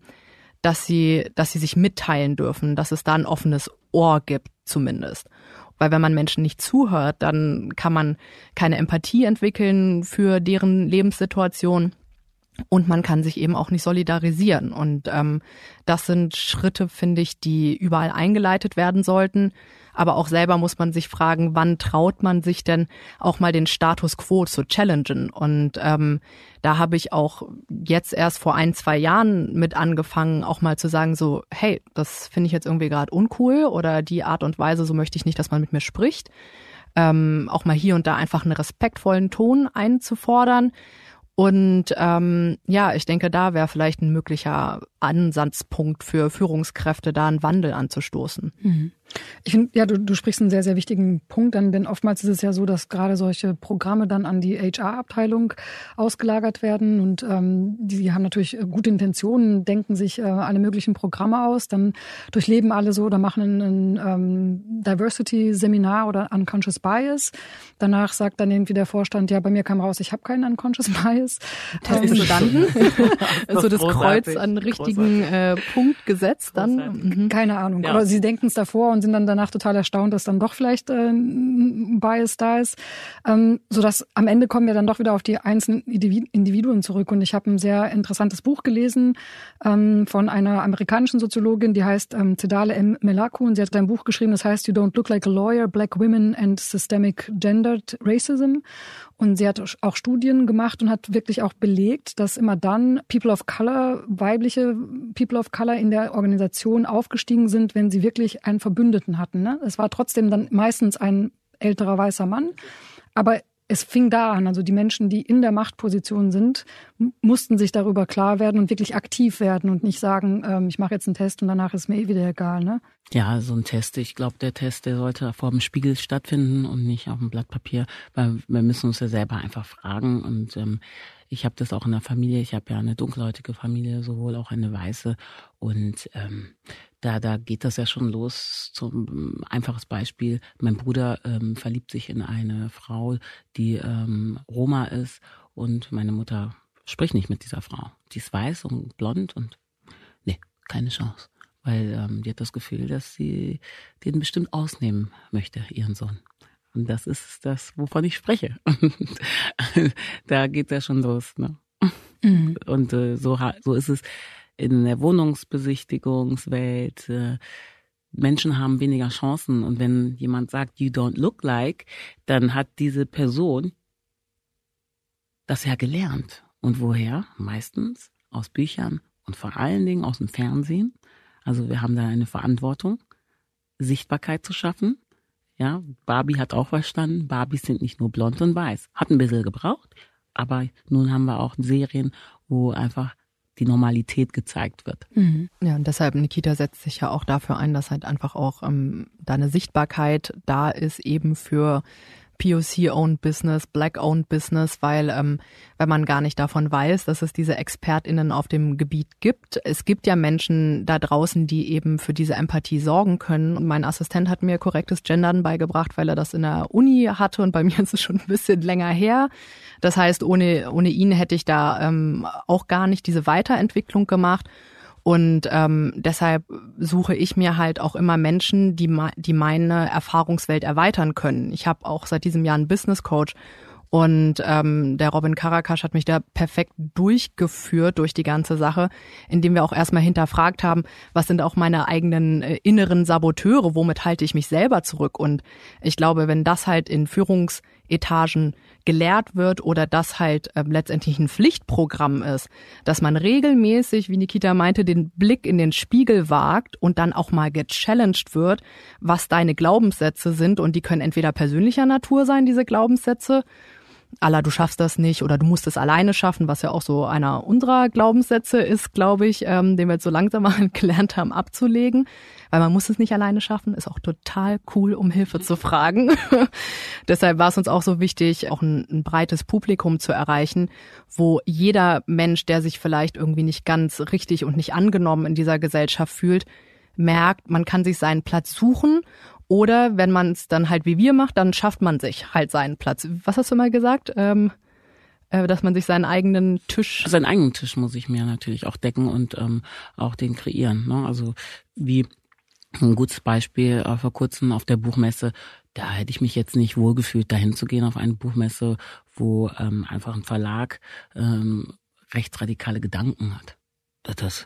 [SPEAKER 2] dass sie, dass sie sich mitteilen dürfen, dass es da ein offenes Ohr gibt zumindest. Weil wenn man Menschen nicht zuhört, dann kann man keine Empathie entwickeln für deren Lebenssituation und man kann sich eben auch nicht solidarisieren. Und ähm, das sind Schritte, finde ich, die überall eingeleitet werden sollten. Aber auch selber muss man sich fragen, wann traut man sich denn auch mal den Status quo zu challengen? Und ähm, da habe ich auch jetzt erst vor ein, zwei Jahren mit angefangen, auch mal zu sagen, so, hey, das finde ich jetzt irgendwie gerade uncool oder die Art und Weise, so möchte ich nicht, dass man mit mir spricht. Ähm, auch mal hier und da einfach einen respektvollen Ton einzufordern und ähm, ja, ich denke, da wäre vielleicht ein möglicher Ansatzpunkt für Führungskräfte, da einen Wandel anzustoßen.
[SPEAKER 3] Mhm. Ich finde, ja, du, du sprichst einen sehr, sehr wichtigen Punkt an, denn oftmals ist es ja so, dass gerade solche Programme dann an die HR-Abteilung ausgelagert werden und ähm, die haben natürlich gute Intentionen, denken sich äh, alle möglichen Programme aus, dann durchleben alle so oder machen ein, ein ähm, Diversity-Seminar oder Unconscious Bias. Danach sagt dann irgendwie der Vorstand, ja, bei mir kam raus, ich habe keinen Unconscious [laughs] Bias.
[SPEAKER 2] Das ist bestanden. so [laughs] das [laughs] Kreuz an richtigen äh, Punkt gesetzt dann.
[SPEAKER 3] Mhm. Keine Ahnung. Ja. Oder sie denken es davor und sind dann danach total erstaunt, dass dann doch vielleicht äh, ein Bias da ist. Ähm, sodass am Ende kommen wir dann doch wieder auf die einzelnen Individuen zurück. Und ich habe ein sehr interessantes Buch gelesen ähm, von einer amerikanischen Soziologin, die heißt ähm, Zedale M. Melaku. Und sie hat ein Buch geschrieben, das heißt You Don't Look Like a Lawyer, Black Women and Systemic Gendered Racism. Und sie hat auch Studien gemacht und hat wirklich auch belegt, dass immer dann People of Color, weibliche People of Color in der Organisation aufgestiegen sind, wenn sie wirklich einen Verbündeten hatten. Ne? Es war trotzdem dann meistens ein älterer weißer Mann. Aber es fing da an. Also die Menschen, die in der Machtposition sind, mussten sich darüber klar werden und wirklich aktiv werden und nicht sagen, ähm, ich mache jetzt einen Test und danach ist mir eh wieder egal. Ne?
[SPEAKER 1] Ja, so ein Test. Ich glaube, der Test, der sollte vor dem Spiegel stattfinden und nicht auf dem Blatt Papier, weil wir müssen uns ja selber einfach fragen und ähm, ich habe das auch in der Familie. Ich habe ja eine dunkelhäutige Familie, sowohl auch eine weiße. Und ähm, da, da geht das ja schon los. Zum einfaches Beispiel: Mein Bruder ähm, verliebt sich in eine Frau, die ähm, Roma ist, und meine Mutter spricht nicht mit dieser Frau. Die ist weiß und blond und nee, keine Chance, weil ähm, die hat das Gefühl, dass sie den bestimmt ausnehmen möchte, ihren Sohn. Und das ist das, wovon ich spreche. [laughs] da geht ja schon los. Ne? Mhm. Und äh, so, so ist es in der Wohnungsbesichtigungswelt. Äh, Menschen haben weniger Chancen. Und wenn jemand sagt, you don't look like, dann hat diese Person das ja gelernt. Und woher? Meistens aus Büchern und vor allen Dingen aus dem Fernsehen. Also wir haben da eine Verantwortung, Sichtbarkeit zu schaffen. Ja, Barbie hat auch verstanden, Barbies sind nicht nur blond und weiß. Hat ein bisschen gebraucht, aber nun haben wir auch Serien, wo einfach die Normalität gezeigt wird.
[SPEAKER 2] Mhm. Ja, und deshalb, Nikita setzt sich ja auch dafür ein, dass halt einfach auch ähm, da eine Sichtbarkeit da ist, eben für POC-owned Business, Black-owned Business, weil ähm, wenn man gar nicht davon weiß, dass es diese ExpertInnen auf dem Gebiet gibt. Es gibt ja Menschen da draußen, die eben für diese Empathie sorgen können. Und mein Assistent hat mir korrektes Gendern beigebracht, weil er das in der Uni hatte und bei mir [laughs] ist es schon ein bisschen länger her. Das heißt, ohne, ohne ihn hätte ich da ähm, auch gar nicht diese Weiterentwicklung gemacht. Und ähm, deshalb suche ich mir halt auch immer Menschen, die, die meine Erfahrungswelt erweitern können. Ich habe auch seit diesem Jahr einen Business Coach und ähm, der Robin Karakasch hat mich da perfekt durchgeführt durch die ganze Sache, indem wir auch erstmal hinterfragt haben, was sind auch meine eigenen äh, inneren Saboteure, womit halte ich mich selber zurück. Und ich glaube, wenn das halt in Führungsetagen gelehrt wird oder das halt äh, letztendlich ein Pflichtprogramm ist, dass man regelmäßig, wie Nikita meinte, den Blick in den Spiegel wagt und dann auch mal gechallenged wird, was deine Glaubenssätze sind. Und die können entweder persönlicher Natur sein, diese Glaubenssätze, Allah, du schaffst das nicht oder du musst es alleine schaffen, was ja auch so einer unserer Glaubenssätze ist, glaube ich, ähm, den wir jetzt so langsam mal [laughs] gelernt haben abzulegen, weil man muss es nicht alleine schaffen, ist auch total cool, um Hilfe zu fragen. [laughs] Deshalb war es uns auch so wichtig, auch ein, ein breites Publikum zu erreichen, wo jeder Mensch, der sich vielleicht irgendwie nicht ganz richtig und nicht angenommen in dieser Gesellschaft fühlt, merkt, man kann sich seinen Platz suchen oder wenn man es dann halt wie wir macht, dann schafft man sich halt seinen Platz. Was hast du mal gesagt? Ähm, äh, dass man sich seinen eigenen Tisch.
[SPEAKER 1] Seinen eigenen Tisch muss ich mir natürlich auch decken und ähm, auch den kreieren. Ne? Also wie ein gutes Beispiel äh, vor kurzem auf der Buchmesse, da hätte ich mich jetzt nicht wohlgefühlt, dahin zu gehen auf eine Buchmesse, wo ähm, einfach ein Verlag ähm, rechtsradikale Gedanken hat. Das, das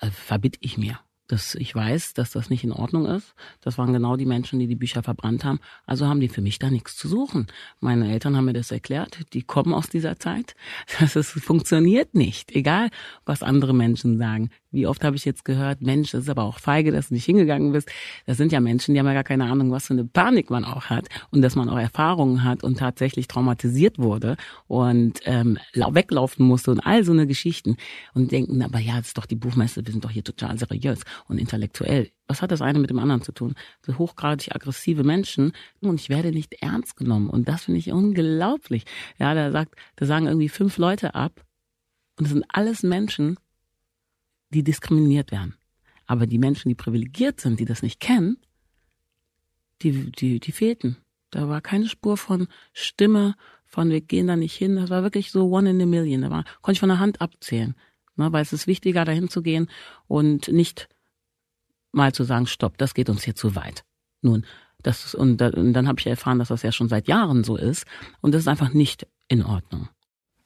[SPEAKER 1] äh, verbitte ich mir dass ich weiß, dass das nicht in Ordnung ist. Das waren genau die Menschen, die die Bücher verbrannt haben. Also haben die für mich da nichts zu suchen. Meine Eltern haben mir das erklärt. Die kommen aus dieser Zeit. [laughs] Das ist, funktioniert nicht. Egal, was andere Menschen sagen. Wie oft habe ich jetzt gehört, Mensch, das ist aber auch feige, dass du nicht hingegangen bist. Das sind ja Menschen, die haben ja gar keine Ahnung, was für eine Panik man auch hat und dass man auch Erfahrungen hat und tatsächlich traumatisiert wurde und ähm, weglaufen musste und all so eine Geschichten und denken, aber ja, das ist doch die Buchmesse, wir sind doch hier total seriös und intellektuell. Was hat das eine mit dem anderen zu tun? So hochgradig aggressive Menschen und ich werde nicht ernst genommen und das finde ich unglaublich. Ja, da sagt, da sagen irgendwie fünf Leute ab und das sind alles Menschen, die diskriminiert werden. Aber die Menschen, die privilegiert sind, die das nicht kennen, die, die, die fehlten. Da war keine Spur von Stimme, von wir gehen da nicht hin. Das war wirklich so one in a million. Da war, konnte ich von der Hand abzählen. Ne, weil es ist wichtiger, dahin zu gehen und nicht mal zu sagen, stopp, das geht uns hier zu weit. Nun, das und, da, und dann habe ich erfahren, dass das ja schon seit Jahren so ist und das ist einfach nicht in Ordnung.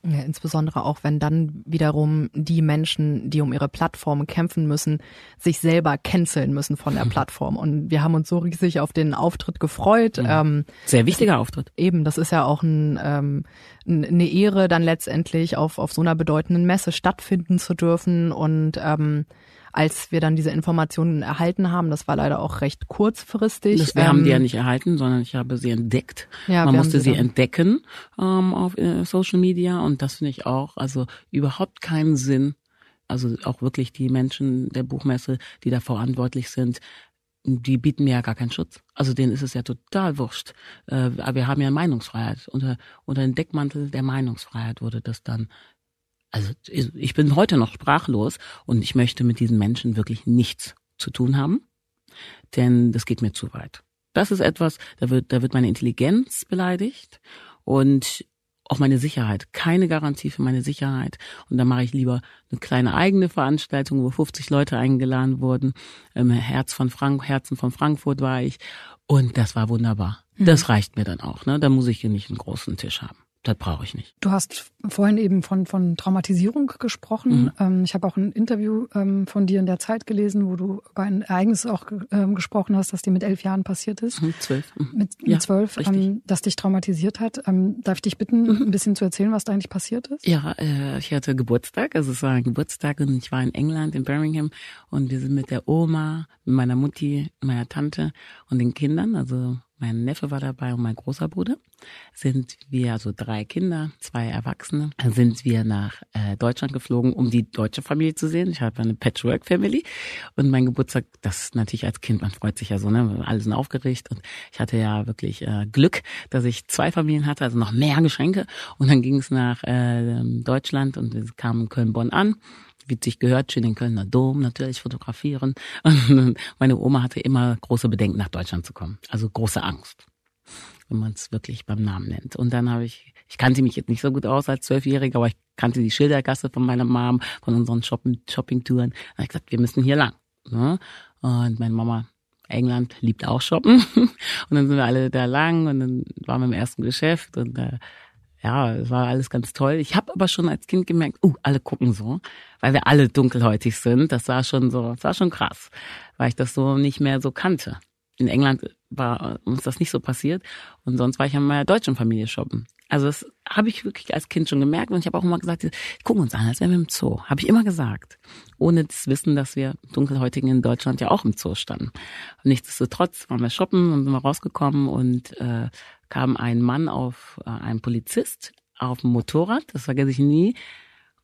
[SPEAKER 2] Ja, insbesondere auch, wenn dann wiederum die Menschen, die um ihre Plattform kämpfen müssen, sich selber canceln müssen von der [laughs] Plattform. Und wir haben uns so riesig auf den Auftritt gefreut.
[SPEAKER 1] Mhm. Ähm, Sehr wichtiger Auftritt.
[SPEAKER 2] Eben, das ist ja auch ein, ähm, eine Ehre, dann letztendlich auf, auf so einer bedeutenden Messe stattfinden zu dürfen. Und ähm, als wir dann diese Informationen erhalten haben. Das war leider auch recht kurzfristig.
[SPEAKER 1] Das, wir ähm, haben die ja nicht erhalten, sondern ich habe sie entdeckt. Ja, Man musste sie, sie entdecken ähm, auf äh, Social Media und das finde ich auch, also überhaupt keinen Sinn. Also auch wirklich die Menschen der Buchmesse, die da verantwortlich sind, die bieten mir ja gar keinen Schutz. Also denen ist es ja total wurscht. Äh, aber wir haben ja Meinungsfreiheit. Unter, unter den Deckmantel der Meinungsfreiheit wurde das dann also ich bin heute noch sprachlos und ich möchte mit diesen Menschen wirklich nichts zu tun haben, denn das geht mir zu weit. Das ist etwas, da wird, da wird meine Intelligenz beleidigt und auch meine Sicherheit. Keine Garantie für meine Sicherheit. Und da mache ich lieber eine kleine eigene Veranstaltung, wo 50 Leute eingeladen wurden. Im Herz von Frank, Herzen von Frankfurt war ich. Und das war wunderbar. Mhm. Das reicht mir dann auch. Ne? Da muss ich hier nicht einen großen Tisch haben das brauche ich nicht.
[SPEAKER 3] Du hast vorhin eben von, von Traumatisierung gesprochen. Mhm. Ähm, ich habe auch ein Interview ähm, von dir in der Zeit gelesen, wo du über ein Ereignis auch ähm, gesprochen hast, das dir mit elf Jahren passiert ist.
[SPEAKER 1] Mhm, zwölf.
[SPEAKER 3] Mhm. Mit, mit ja, zwölf, ähm, das dich traumatisiert hat. Darf ich dich bitten, mhm. ein bisschen zu erzählen, was da eigentlich passiert ist?
[SPEAKER 1] Ja, äh, ich hatte Geburtstag, also es war ein Geburtstag und ich war in England, in Birmingham und wir sind mit der Oma, mit meiner Mutti, meiner Tante und den Kindern, also mein Neffe war dabei und mein großer Bruder, sind wir, also drei Kinder, zwei Erwachsene, sind wir nach äh, Deutschland geflogen, um die deutsche Familie zu sehen. Ich habe eine Patchwork-Family und mein Geburtstag, das natürlich als Kind, man freut sich ja so, ne? Alle sind aufgeregt und ich hatte ja wirklich äh, Glück, dass ich zwei Familien hatte, also noch mehr Geschenke. Und dann ging es nach äh, Deutschland und wir kamen Köln-Bonn an wie sich gehört, schön den Kölner Dom natürlich fotografieren. Und [laughs] meine Oma hatte immer große Bedenken, nach Deutschland zu kommen. Also große Angst, wenn man es wirklich beim Namen nennt. Und dann habe ich, ich kannte mich jetzt nicht so gut aus als Zwölfjähriger, aber ich kannte die Schildergasse von meiner Mom, von unseren Shopping-Touren. Da habe ich gesagt, wir müssen hier lang. Ne? Und meine Mama England liebt auch shoppen. [laughs] Und dann sind wir alle da lang und dann waren wir im ersten Geschäft und äh, ja, es war alles ganz toll. Ich habe aber schon als Kind gemerkt, uh, alle gucken so, weil wir alle dunkelhäutig sind. Das war schon so, das war schon krass, weil ich das so nicht mehr so kannte. In England war uns das nicht so passiert und sonst war ich an meiner deutschen Familie shoppen. Also das habe ich wirklich als Kind schon gemerkt und ich habe auch immer gesagt, gucken uns an, als wären wir im Zoo. Habe ich immer gesagt, ohne das Wissen, dass wir Dunkelhäutigen in Deutschland ja auch im Zoo standen. Und nichtsdestotrotz waren wir shoppen und sind wir rausgekommen und äh, kam ein Mann auf, äh, ein Polizist auf dem Motorrad, das vergesse ich nie,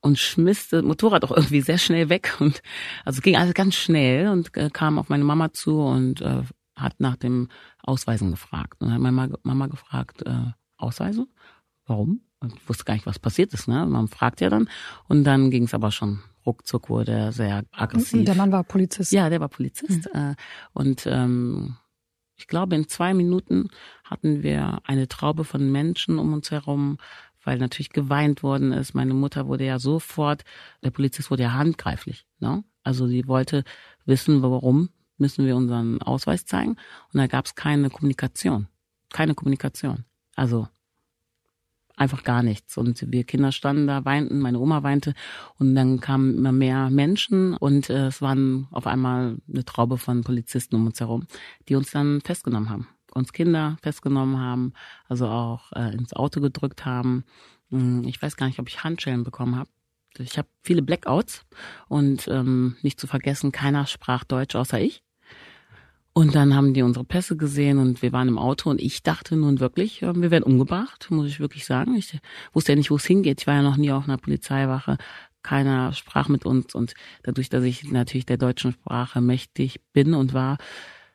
[SPEAKER 1] und schmiss das Motorrad auch irgendwie sehr schnell weg und also ging alles ganz schnell und äh, kam auf meine Mama zu und äh, hat nach dem Ausweisen gefragt. Und dann hat meine Mama gefragt, äh, Ausweise? Warum? Und ich wusste gar nicht, was passiert ist. Ne? Man fragt ja dann. Und dann ging es aber schon ruckzuck, wurde er sehr aggressiv.
[SPEAKER 3] Der Mann war Polizist.
[SPEAKER 1] Ja, der war Polizist. Mhm. Und ähm, ich glaube, in zwei Minuten hatten wir eine Traube von Menschen um uns herum, weil natürlich geweint worden ist. Meine Mutter wurde ja sofort, der Polizist wurde ja handgreiflich. Ne? Also sie wollte wissen, warum müssen wir unseren Ausweis zeigen. Und da gab es keine Kommunikation. Keine Kommunikation. Also einfach gar nichts. Und wir Kinder standen da, weinten, meine Oma weinte und dann kamen immer mehr Menschen und äh, es waren auf einmal eine Traube von Polizisten um uns herum, die uns dann festgenommen haben. Uns Kinder festgenommen haben, also auch äh, ins Auto gedrückt haben. Hm, ich weiß gar nicht, ob ich Handschellen bekommen habe. Ich habe viele Blackouts und ähm, nicht zu vergessen, keiner sprach Deutsch außer ich. Und dann haben die unsere Pässe gesehen und wir waren im Auto und ich dachte nun wirklich, wir werden umgebracht, muss ich wirklich sagen. Ich wusste ja nicht, wo es hingeht. Ich war ja noch nie auf einer Polizeiwache. Keiner sprach mit uns und dadurch, dass ich natürlich der deutschen Sprache mächtig bin und war,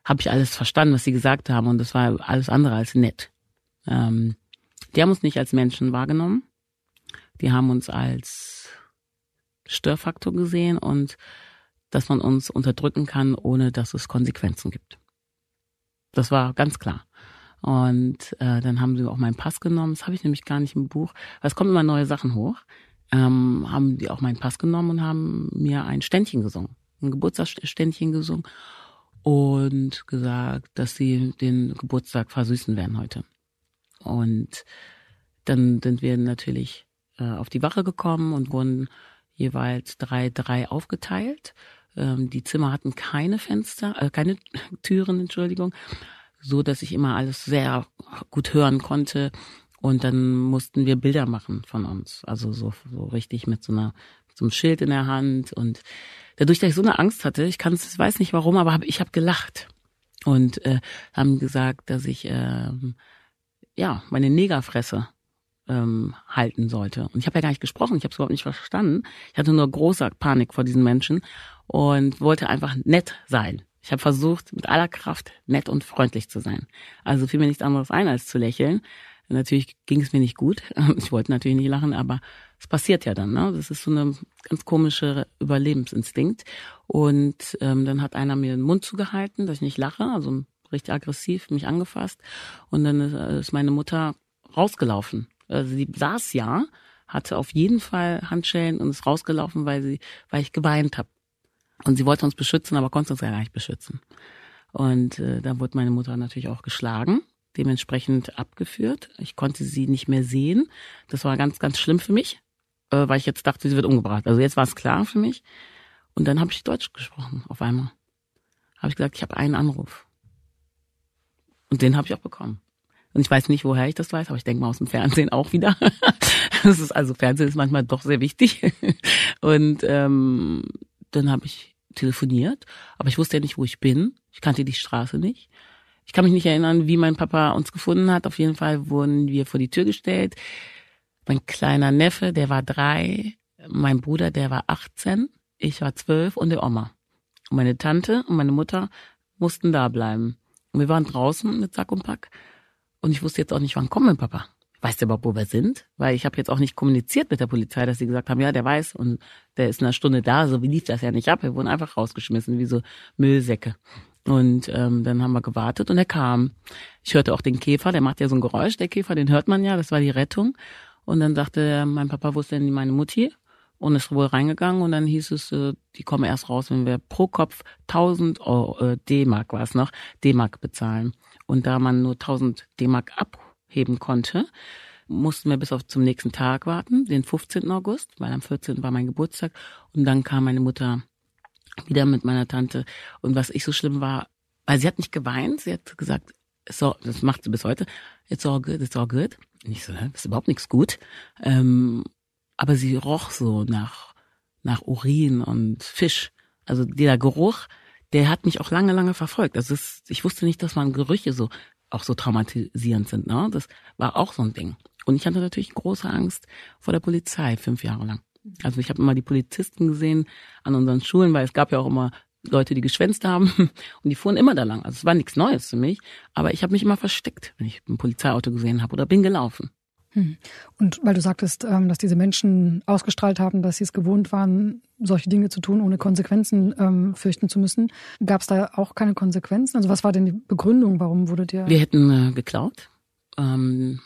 [SPEAKER 1] habe ich alles verstanden, was sie gesagt haben und das war alles andere als nett. Ähm, die haben uns nicht als Menschen wahrgenommen. Die haben uns als Störfaktor gesehen und dass man uns unterdrücken kann, ohne dass es Konsequenzen gibt. Das war ganz klar. Und äh, dann haben sie auch meinen Pass genommen. Das habe ich nämlich gar nicht im Buch. Es kommen immer neue Sachen hoch. Ähm, haben die auch meinen Pass genommen und haben mir ein Ständchen gesungen, ein Geburtstagsständchen gesungen und gesagt, dass sie den Geburtstag versüßen werden heute. Und dann sind wir natürlich äh, auf die Wache gekommen und wurden jeweils drei, drei aufgeteilt. Ähm, die Zimmer hatten keine Fenster, äh, keine [laughs] Türen, Entschuldigung, so dass ich immer alles sehr gut hören konnte. Und dann mussten wir Bilder machen von uns, also so, so richtig mit so einer so einem Schild in der Hand und dadurch, dass ich so eine Angst hatte, ich kann es, weiß nicht warum, aber hab, ich habe gelacht und äh, haben gesagt, dass ich äh, ja meine Negerfresse ähm, halten sollte. Und ich habe ja gar nicht gesprochen, ich habe es überhaupt nicht verstanden. Ich hatte nur große Panik vor diesen Menschen und wollte einfach nett sein. Ich habe versucht, mit aller Kraft nett und freundlich zu sein. Also fiel mir nichts anderes ein, als zu lächeln. Natürlich ging es mir nicht gut. [laughs] Ich wollte natürlich nicht lachen, aber es passiert ja dann. Ne? Das ist so eine ganz komische Überlebensinstinkt. Und ähm, dann hat einer mir den Mund zugehalten, dass ich nicht lache, also richtig aggressiv mich angefasst. Und dann ist meine Mutter rausgelaufen. Also sie saß ja, hatte auf jeden Fall Handschellen und ist rausgelaufen, weil sie, weil ich geweint habe. Und sie wollte uns beschützen, aber konnte uns ja gar nicht beschützen. Und äh, da wurde meine Mutter natürlich auch geschlagen, dementsprechend abgeführt. Ich konnte sie nicht mehr sehen. Das war ganz, ganz schlimm für mich, äh, weil ich jetzt dachte, sie wird umgebracht. Also jetzt war es klar für mich. Und dann habe ich Deutsch gesprochen auf einmal. Habe ich gesagt, ich habe einen Anruf. Und den habe ich auch bekommen. Und ich weiß nicht, woher ich das weiß, aber ich denke mal aus dem Fernsehen auch wieder. [laughs] das ist also Fernsehen ist manchmal doch sehr wichtig. [laughs] Und ähm, dann habe ich telefoniert, aber ich wusste ja nicht, wo ich bin. Ich kannte die Straße nicht. Ich kann mich nicht erinnern, wie mein Papa uns gefunden hat. Auf jeden Fall wurden wir vor die Tür gestellt. Mein kleiner Neffe, der war drei, mein Bruder, der war 18, ich war zwölf und der Oma. Und meine Tante und meine Mutter mussten da bleiben. Und wir waren draußen mit Sack und Pack. Und ich wusste jetzt auch nicht, wann kommt mein Papa. Weißt du überhaupt, wo wir sind? Weil ich habe jetzt auch nicht kommuniziert mit der Polizei, dass sie gesagt haben, ja, der weiß und der ist in einer Stunde da. So wie lief das ja nicht ab. Wir wurden einfach rausgeschmissen, wie so Müllsäcke. Und ähm, dann haben wir gewartet und er kam. Ich hörte auch den Käfer, der macht ja so ein Geräusch, der Käfer, den hört man ja, das war die Rettung. Und dann sagte mein Papa, wo ist denn meine Mutti? Und ist wohl reingegangen und dann hieß es, äh, die kommen erst raus, wenn wir pro Kopf 1000 äh, D-Mark, war es noch, D-Mark bezahlen. Und da man nur 1000 D-Mark abheben konnte, mussten wir bis auf zum nächsten Tag warten, den 15. August, weil am 14. war mein Geburtstag. Und dann kam meine Mutter wieder mit meiner Tante. Und was ich so schlimm war, weil sie hat nicht geweint, sie hat gesagt, so, das macht sie bis heute, it's all good, it's all good. Und ich so, das ist überhaupt nichts gut. Ähm, aber sie roch so nach, nach Urin und Fisch. Also dieser Geruch, der hat mich auch lange, lange verfolgt. Also es, ich wusste nicht, dass man Gerüche so auch so traumatisierend sind. Ne? Das war auch so ein Ding. Und ich hatte natürlich große Angst vor der Polizei fünf Jahre lang. Also ich habe immer die Polizisten gesehen an unseren Schulen, weil es gab ja auch immer Leute, die geschwänzt haben [laughs] und die fuhren immer da lang. Also es war nichts Neues für mich, aber ich habe mich immer versteckt, wenn ich ein Polizeiauto gesehen habe oder bin gelaufen.
[SPEAKER 3] Hm. Und weil du sagtest, ähm, dass diese Menschen ausgestrahlt haben, dass sie es gewohnt waren, solche Dinge zu tun, ohne Konsequenzen ähm, fürchten zu müssen, gab es da auch keine Konsequenzen? Also was war denn die Begründung? Warum wurde dir?
[SPEAKER 1] Wir hätten äh, geklaut. Ähm,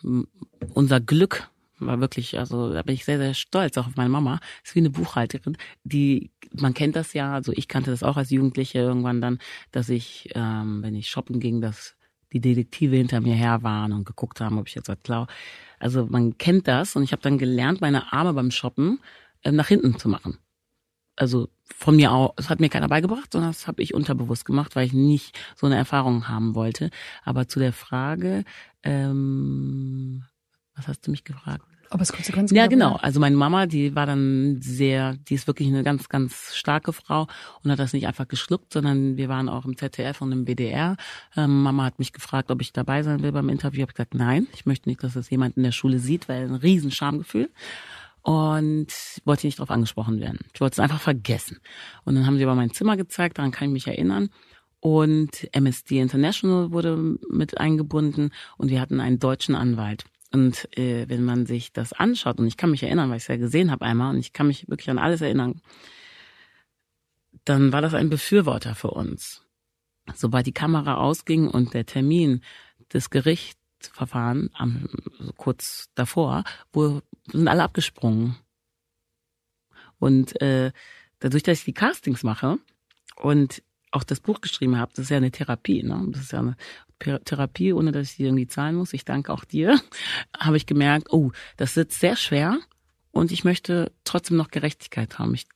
[SPEAKER 1] unser Glück war wirklich, also da bin ich sehr, sehr stolz auch auf meine Mama. Ist wie eine Buchhalterin, die, man kennt das ja, also ich kannte das auch als Jugendliche irgendwann dann, dass ich, ähm, wenn ich shoppen ging, dass die Detektive hinter mir her waren und geguckt haben, ob ich jetzt was klau. Also man kennt das und ich habe dann gelernt, meine Arme beim Shoppen äh, nach hinten zu machen. Also von mir auch, das hat mir keiner beigebracht, sondern das habe ich unterbewusst gemacht, weil ich nicht so eine Erfahrung haben wollte. Aber zu der Frage, ähm, was hast du mich gefragt?
[SPEAKER 3] Ob es Konsequenzen
[SPEAKER 1] Ja, genau. Also meine Mama, die war dann sehr, die ist wirklich eine ganz, ganz starke Frau und hat das nicht einfach geschluckt, sondern wir waren auch im ZDF und im WDR. Ähm, Mama hat mich gefragt, ob ich dabei sein will beim Interview. Ich habe gesagt, nein, ich möchte nicht, dass das jemand in der Schule sieht, weil ein riesen Schamgefühl. Und wollte nicht darauf angesprochen werden. Ich wollte es einfach vergessen. Und dann haben sie aber mein Zimmer gezeigt, daran kann ich mich erinnern. Und MSD International wurde mit eingebunden und wir hatten einen deutschen Anwalt. Und äh, wenn man sich das anschaut, und ich kann mich erinnern, weil ich es ja gesehen habe einmal, und ich kann mich wirklich an alles erinnern, dann war das ein Befürworter für uns. Sobald die Kamera ausging und der Termin des Gerichtsverfahrens am, kurz davor, wo sind alle abgesprungen. Und äh, dadurch, dass ich die Castings mache und auch das Buch geschrieben habe, das ist ja eine Therapie, ne? Das ist ja eine Therapie, ohne dass ich die irgendwie zahlen muss. Ich danke auch dir. [laughs] Habe ich gemerkt, oh, das sitzt sehr schwer und ich möchte trotzdem noch Gerechtigkeit haben. Ich,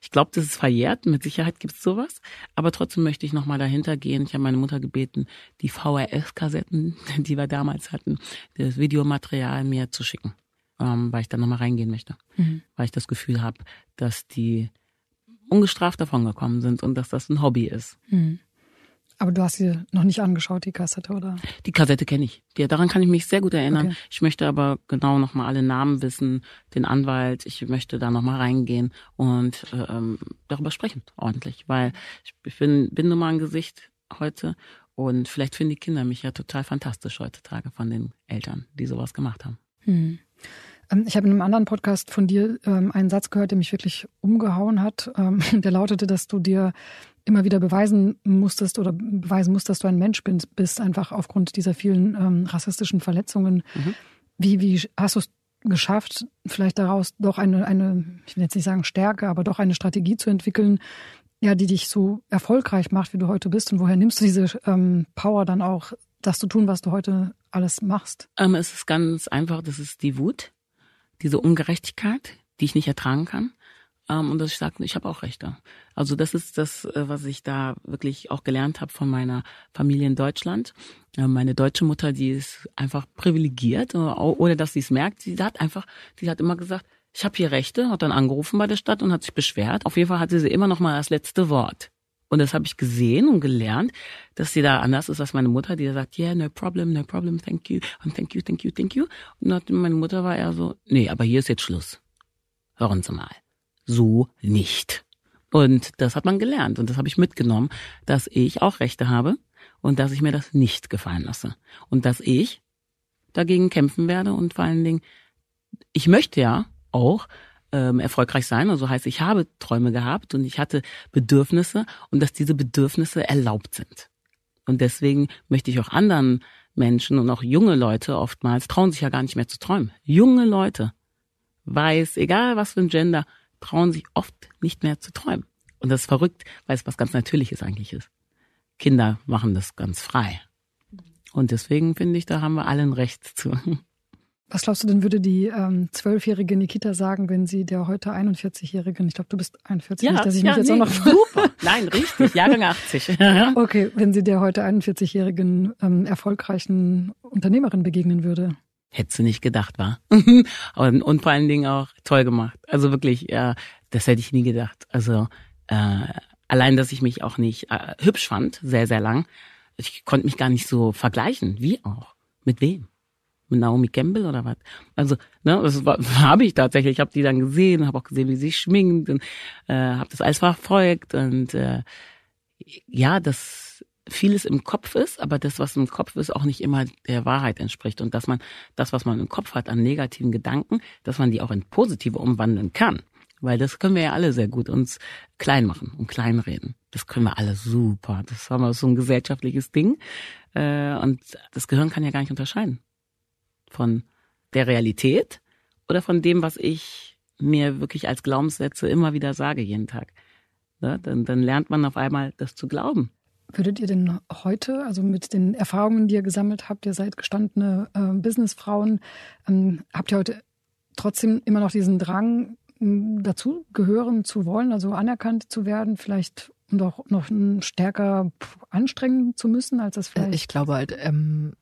[SPEAKER 1] ich glaube, das ist verjährt. Mit Sicherheit gibt es sowas, aber trotzdem möchte ich noch mal dahinter gehen. Ich habe meine Mutter gebeten, die VHS-Kassetten, [laughs] die wir damals hatten, das Videomaterial mir zu schicken, ähm, weil ich da noch mal reingehen möchte, mhm. weil ich das Gefühl habe, dass die ungestraft davongekommen sind und dass das ein Hobby ist.
[SPEAKER 3] Mhm. Aber du hast sie noch nicht angeschaut, die Kassette, oder?
[SPEAKER 1] Die Kassette kenne ich. Ja, daran kann ich mich sehr gut erinnern. Okay. Ich möchte aber genau nochmal alle Namen wissen, den Anwalt. Ich möchte da nochmal reingehen und ähm, darüber sprechen, ordentlich. Weil ich bin, bin nun mal ein Gesicht heute und vielleicht finden die Kinder mich ja total fantastisch heutzutage von den Eltern, die sowas gemacht haben. Hm.
[SPEAKER 3] Ähm, ich habe in einem anderen Podcast von dir ähm, einen Satz gehört, der mich wirklich umgehauen hat. Ähm, [laughs] der lautete, dass du dir immer wieder beweisen musstest oder beweisen musst, dass du ein Mensch bist, einfach aufgrund dieser vielen rassistischen Verletzungen. Mhm. Wie, wie hast du es geschafft, vielleicht daraus doch eine, eine, ich will jetzt nicht sagen Stärke, aber doch eine Strategie zu entwickeln, ja, die dich so erfolgreich macht, wie du heute bist? Und woher nimmst du diese ähm, Power dann auch, das zu tun, was du heute alles machst?
[SPEAKER 1] Ähm, es ist ganz einfach, das ist die Wut, diese Ungerechtigkeit, die ich nicht ertragen kann. Ähm, und dass ich sage, ich habe auch Rechte. Also das ist das, äh, was ich da wirklich auch gelernt habe von meiner Familie in Deutschland. Äh, meine deutsche Mutter, die ist einfach privilegiert, äh, ohne dass sie es merkt. Sie hat einfach, sie hat immer gesagt, ich habe hier Rechte, hat dann angerufen bei der Stadt und hat sich beschwert. Auf jeden Fall hatte sie immer noch mal das letzte Wort. Und das habe ich gesehen und gelernt, dass sie da anders ist als meine Mutter, die da sagt, yeah, no problem, no problem, thank you, and thank you, thank you, thank you. Und meine Mutter war eher so, nee, aber hier ist jetzt Schluss. Hören Sie mal. So nicht. Und das hat man gelernt und das habe ich mitgenommen, dass ich auch Rechte habe und dass ich mir das nicht gefallen lasse. Und dass ich dagegen kämpfen werde und vor allen Dingen, ich möchte ja auch ähm, erfolgreich sein. Also heißt, ich habe Träume gehabt und ich hatte Bedürfnisse und dass diese Bedürfnisse erlaubt sind. Und deswegen möchte ich auch anderen Menschen und auch junge Leute oftmals trauen sich ja gar nicht mehr zu träumen. Junge Leute, weiß, egal was für ein Gender, trauen sich oft nicht mehr zu träumen. Und das ist verrückt, weil es was ganz Natürliches eigentlich ist. Kinder machen das ganz frei. Und deswegen finde ich, da haben wir alle ein Recht zu.
[SPEAKER 3] Was glaubst du denn, würde die ähm, zwölfjährige Nikita sagen, wenn sie der heute 41-jährigen, ich glaube, du bist 41,
[SPEAKER 1] ja,
[SPEAKER 3] nicht, dass ich
[SPEAKER 1] ja,
[SPEAKER 3] mich jetzt
[SPEAKER 1] nee,
[SPEAKER 3] auch noch...
[SPEAKER 1] Super, [laughs] nein, richtig, Jahrgang 80. [laughs]
[SPEAKER 3] okay, wenn sie der heute 41-jährigen ähm, erfolgreichen Unternehmerin begegnen würde.
[SPEAKER 1] Hättest du nicht gedacht, war. [laughs] und, und vor allen Dingen auch toll gemacht. Also wirklich, ja, das hätte ich nie gedacht. Also äh, allein, dass ich mich auch nicht äh, hübsch fand, sehr, sehr lang. Ich konnte mich gar nicht so vergleichen. Wie auch? Mit wem? Mit Naomi Campbell oder was. Also, ne, das [laughs] habe ich tatsächlich. Ich habe die dann gesehen, habe auch gesehen, wie sie schminkt und äh, habe das alles verfolgt und äh, ja, dass vieles im Kopf ist, aber das, was im Kopf ist, auch nicht immer der Wahrheit entspricht und dass man das, was man im Kopf hat an negativen Gedanken, dass man die auch in positive umwandeln kann. Weil das können wir ja alle sehr gut uns klein machen und kleinreden. Das können wir alle super. Das haben wir so ein gesellschaftliches Ding. Äh, und das Gehirn kann ja gar nicht unterscheiden von der Realität oder von dem, was ich mir wirklich als Glaubenssätze immer wieder sage jeden Tag. Ja, dann, dann lernt man auf einmal, das zu glauben.
[SPEAKER 3] Würdet ihr denn heute, also mit den Erfahrungen, die ihr gesammelt habt, ihr seid gestandene äh, Businessfrauen, ähm, habt ihr heute trotzdem immer noch diesen Drang, dazu gehören zu wollen, also anerkannt zu werden, vielleicht und auch noch stärker anstrengen zu müssen, als das äh, vielleicht?
[SPEAKER 2] Ich glaube halt, ähm,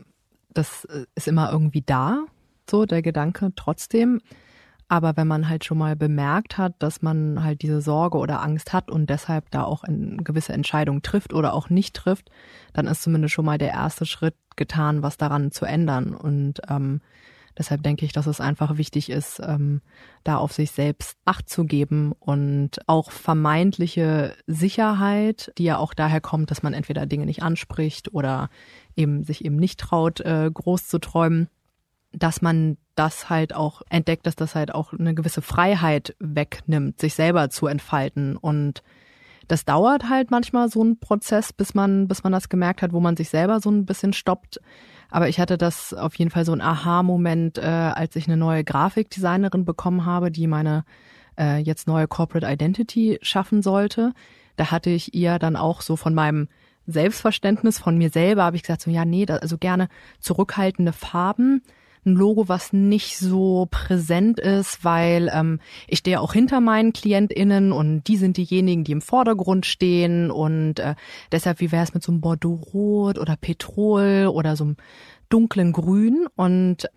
[SPEAKER 2] das äh, ist immer irgendwie da, so der Gedanke trotzdem. Aber wenn man halt schon mal bemerkt hat, dass man halt diese Sorge oder Angst hat und deshalb da auch eine gewisse Entscheidung trifft oder auch nicht trifft, dann ist zumindest schon mal der erste Schritt getan, was daran zu ändern. Und ähm, deshalb denke ich, dass es einfach wichtig ist, ähm, da auf sich selbst Acht zu geben und auch vermeintliche Sicherheit, die ja auch daher kommt, dass man entweder Dinge nicht anspricht oder eben sich eben nicht traut, äh, groß zu träumen, dass man das halt auch entdeckt, dass das halt auch eine gewisse Freiheit wegnimmt, sich selber zu entfalten und das dauert halt manchmal so ein Prozess, bis man, bis man das gemerkt hat, wo man sich selber so ein bisschen stoppt. Aber ich hatte das auf jeden Fall so ein Aha-Moment, äh, als ich eine neue Grafikdesignerin bekommen habe, die meine äh, jetzt neue Corporate Identity schaffen sollte. Da hatte ich ihr dann auch so von meinem Selbstverständnis von mir selber habe ich gesagt so ja nee, da, also gerne zurückhaltende Farben, ein Logo, was nicht so präsent ist, weil ähm, ich stehe auch hinter meinen KlientInnen und die sind diejenigen, die im Vordergrund stehen. Und äh, deshalb, wie wäre es mit so einem Bordeaux-Rot oder Petrol oder so einem dunklen Grün? Und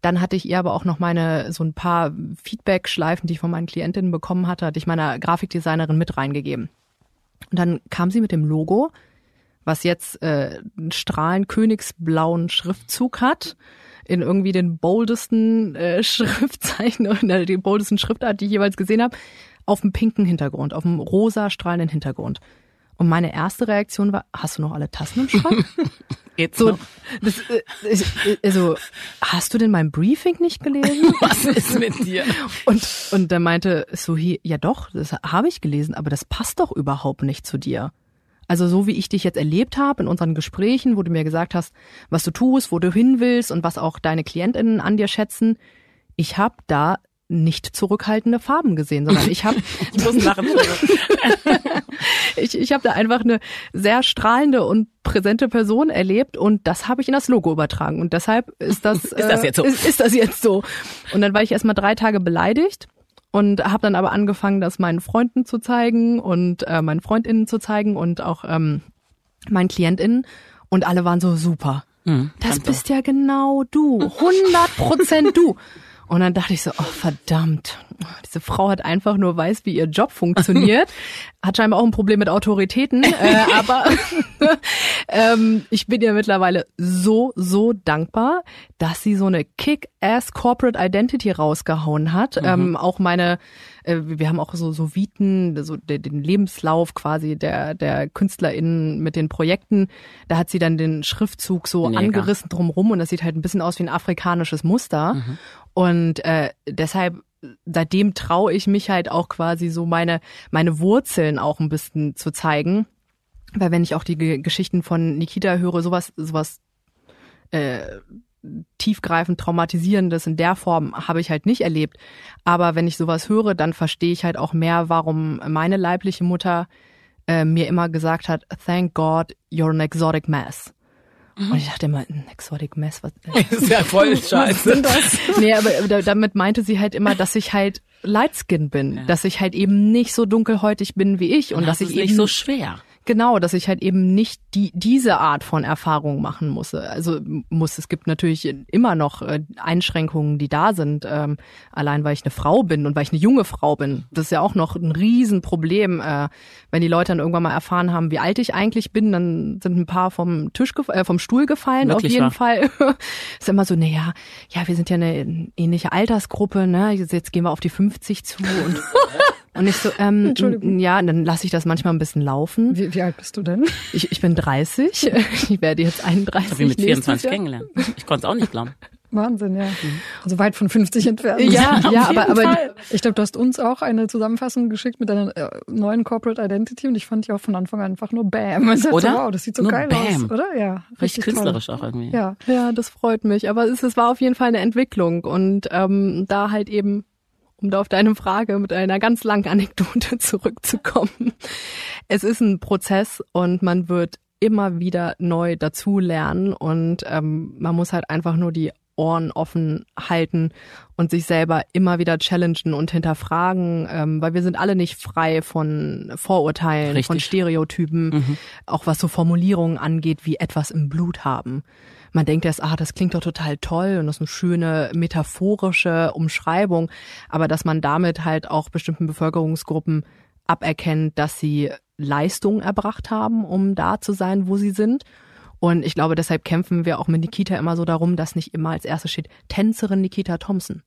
[SPEAKER 2] dann hatte ich ihr aber auch noch meine so ein paar Feedback-Schleifen, die ich von meinen Klientinnen bekommen hatte, hatte ich meiner Grafikdesignerin mit reingegeben. Und dann kam sie mit dem Logo was jetzt äh, einen strahlend königsblauen Schriftzug hat, in irgendwie den boldesten äh, [laughs] Schriftzeichen oder die boldesten Schriftart, die ich jeweils gesehen habe, auf dem pinken Hintergrund, auf dem rosa strahlenden Hintergrund. Und meine erste Reaktion war, hast du noch alle Tassen im Schrank? [laughs]
[SPEAKER 1] Jetzt so,
[SPEAKER 2] das, äh, also, hast du denn mein Briefing nicht gelesen? [laughs]
[SPEAKER 1] Was ist mit dir?
[SPEAKER 2] Und, und der meinte so, hier, ja doch, das habe ich gelesen, aber das passt doch überhaupt nicht zu dir. Also so wie ich dich jetzt erlebt habe in unseren Gesprächen, wo du mir gesagt hast, was du tust, wo du hin willst und was auch deine Klientinnen an dir schätzen, ich habe da nicht zurückhaltende Farben gesehen, sondern ich habe [laughs]
[SPEAKER 1] ich muss lachen. [laughs]
[SPEAKER 2] ich ich habe da einfach eine sehr strahlende und präsente Person erlebt und das habe ich in das Logo übertragen. Und deshalb ist das [laughs]
[SPEAKER 1] ist das jetzt so?
[SPEAKER 2] ist, ist das jetzt so. Und dann war ich erstmal drei Tage beleidigt und habe dann aber angefangen, das meinen Freunden zu zeigen und äh, meinen Freundinnen zu zeigen und auch ähm, meinen Klientinnen und alle waren so super. Mhm, das bist auch. ja genau du, [laughs] 100 Prozent du. Und dann dachte ich so, oh verdammt, diese Frau hat einfach nur weiß, wie ihr Job funktioniert, [laughs] hat scheinbar auch ein Problem mit Autoritäten, äh, [laughs] aber [laughs] ähm, ich bin ihr mittlerweile so, so dankbar, dass sie so eine Kick-Ass Corporate Identity rausgehauen hat. Mhm. Ähm, auch meine, äh, wir haben auch so, so Viten, so den, den Lebenslauf quasi der, der KünstlerInnen mit den Projekten. Da hat sie dann den Schriftzug so Mega. angerissen drumrum und das sieht halt ein bisschen aus wie ein afrikanisches Muster. Mhm. Und äh, deshalb seitdem traue ich mich halt auch quasi so meine meine Wurzeln auch ein bisschen zu zeigen, weil wenn ich auch die G Geschichten von Nikita höre, sowas sowas äh, tiefgreifend traumatisierendes in der Form habe ich halt nicht erlebt. Aber wenn ich sowas höre, dann verstehe ich halt auch mehr, warum meine leibliche Mutter äh, mir immer gesagt hat, thank God you're an exotic mess. Mhm. Und ich dachte immer, ein Exotic Mess, was [laughs]
[SPEAKER 1] ist ja voll scheiße.
[SPEAKER 2] das? nee, aber damit meinte sie halt immer, dass ich halt Lightskin bin, ja. dass ich halt eben nicht so dunkelhäutig bin wie ich und, und dass ich eben
[SPEAKER 1] nicht so schwer.
[SPEAKER 2] Genau, dass ich halt eben nicht die, diese Art von Erfahrung machen muss. Also muss, es gibt natürlich immer noch äh, Einschränkungen, die da sind, ähm, allein weil ich eine Frau bin und weil ich eine junge Frau bin. Das ist ja auch noch ein Riesenproblem. Äh, wenn die Leute dann irgendwann mal erfahren haben, wie alt ich eigentlich bin, dann sind ein paar vom Tisch, äh, vom Stuhl gefallen, Wirklich auf jeden wahr? Fall. [laughs] ist immer so, naja, ja, wir sind ja eine ähnliche Altersgruppe, ne? Jetzt gehen wir auf die 50 zu und [laughs] Und ich so, ähm, [laughs] Entschuldigung. ja, dann lasse ich das manchmal ein bisschen laufen.
[SPEAKER 3] Wie, wie alt bist du denn?
[SPEAKER 2] Ich, ich bin 30. [laughs] [laughs] Ich werde jetzt 31. Ich
[SPEAKER 1] habe ihn mit 24 kennengelernt. Ich konnte es auch nicht glauben.
[SPEAKER 3] Wahnsinn, ja. Also weit von 50 entfernt.
[SPEAKER 2] Ja, ja, aber, aber
[SPEAKER 3] ich glaube, du hast uns auch eine Zusammenfassung geschickt mit deiner äh, neuen Corporate Identity und ich fand die auch von Anfang an einfach nur Bam.
[SPEAKER 1] oder? So,
[SPEAKER 3] wow, das sieht so
[SPEAKER 1] nur
[SPEAKER 3] geil
[SPEAKER 1] Bam.
[SPEAKER 3] aus, oder? Ja.
[SPEAKER 1] Richtig künstlerisch toll. auch irgendwie.
[SPEAKER 2] Ja. ja, das freut mich. Aber es, es war auf jeden Fall eine Entwicklung und ähm, da halt eben um da auf deine Frage mit einer ganz langen Anekdote [laughs] zurückzukommen. Es ist ein Prozess und man wird immer wieder neu dazulernen und ähm, man muss halt einfach nur die Ohren offen halten und sich selber immer wieder challengen und hinterfragen, ähm, weil wir sind alle nicht frei von Vorurteilen, Richtig. von Stereotypen, mhm. auch was so Formulierungen angeht, wie etwas im Blut haben man denkt erst, ah, das klingt doch total toll und das ist eine schöne metaphorische Umschreibung, aber dass man damit halt auch bestimmten Bevölkerungsgruppen aberkennt, dass sie Leistungen erbracht haben, um da zu sein, wo sie sind. Und ich glaube, deshalb kämpfen wir auch mit Nikita immer so darum, dass nicht immer als erstes steht Tänzerin Nikita Thompson.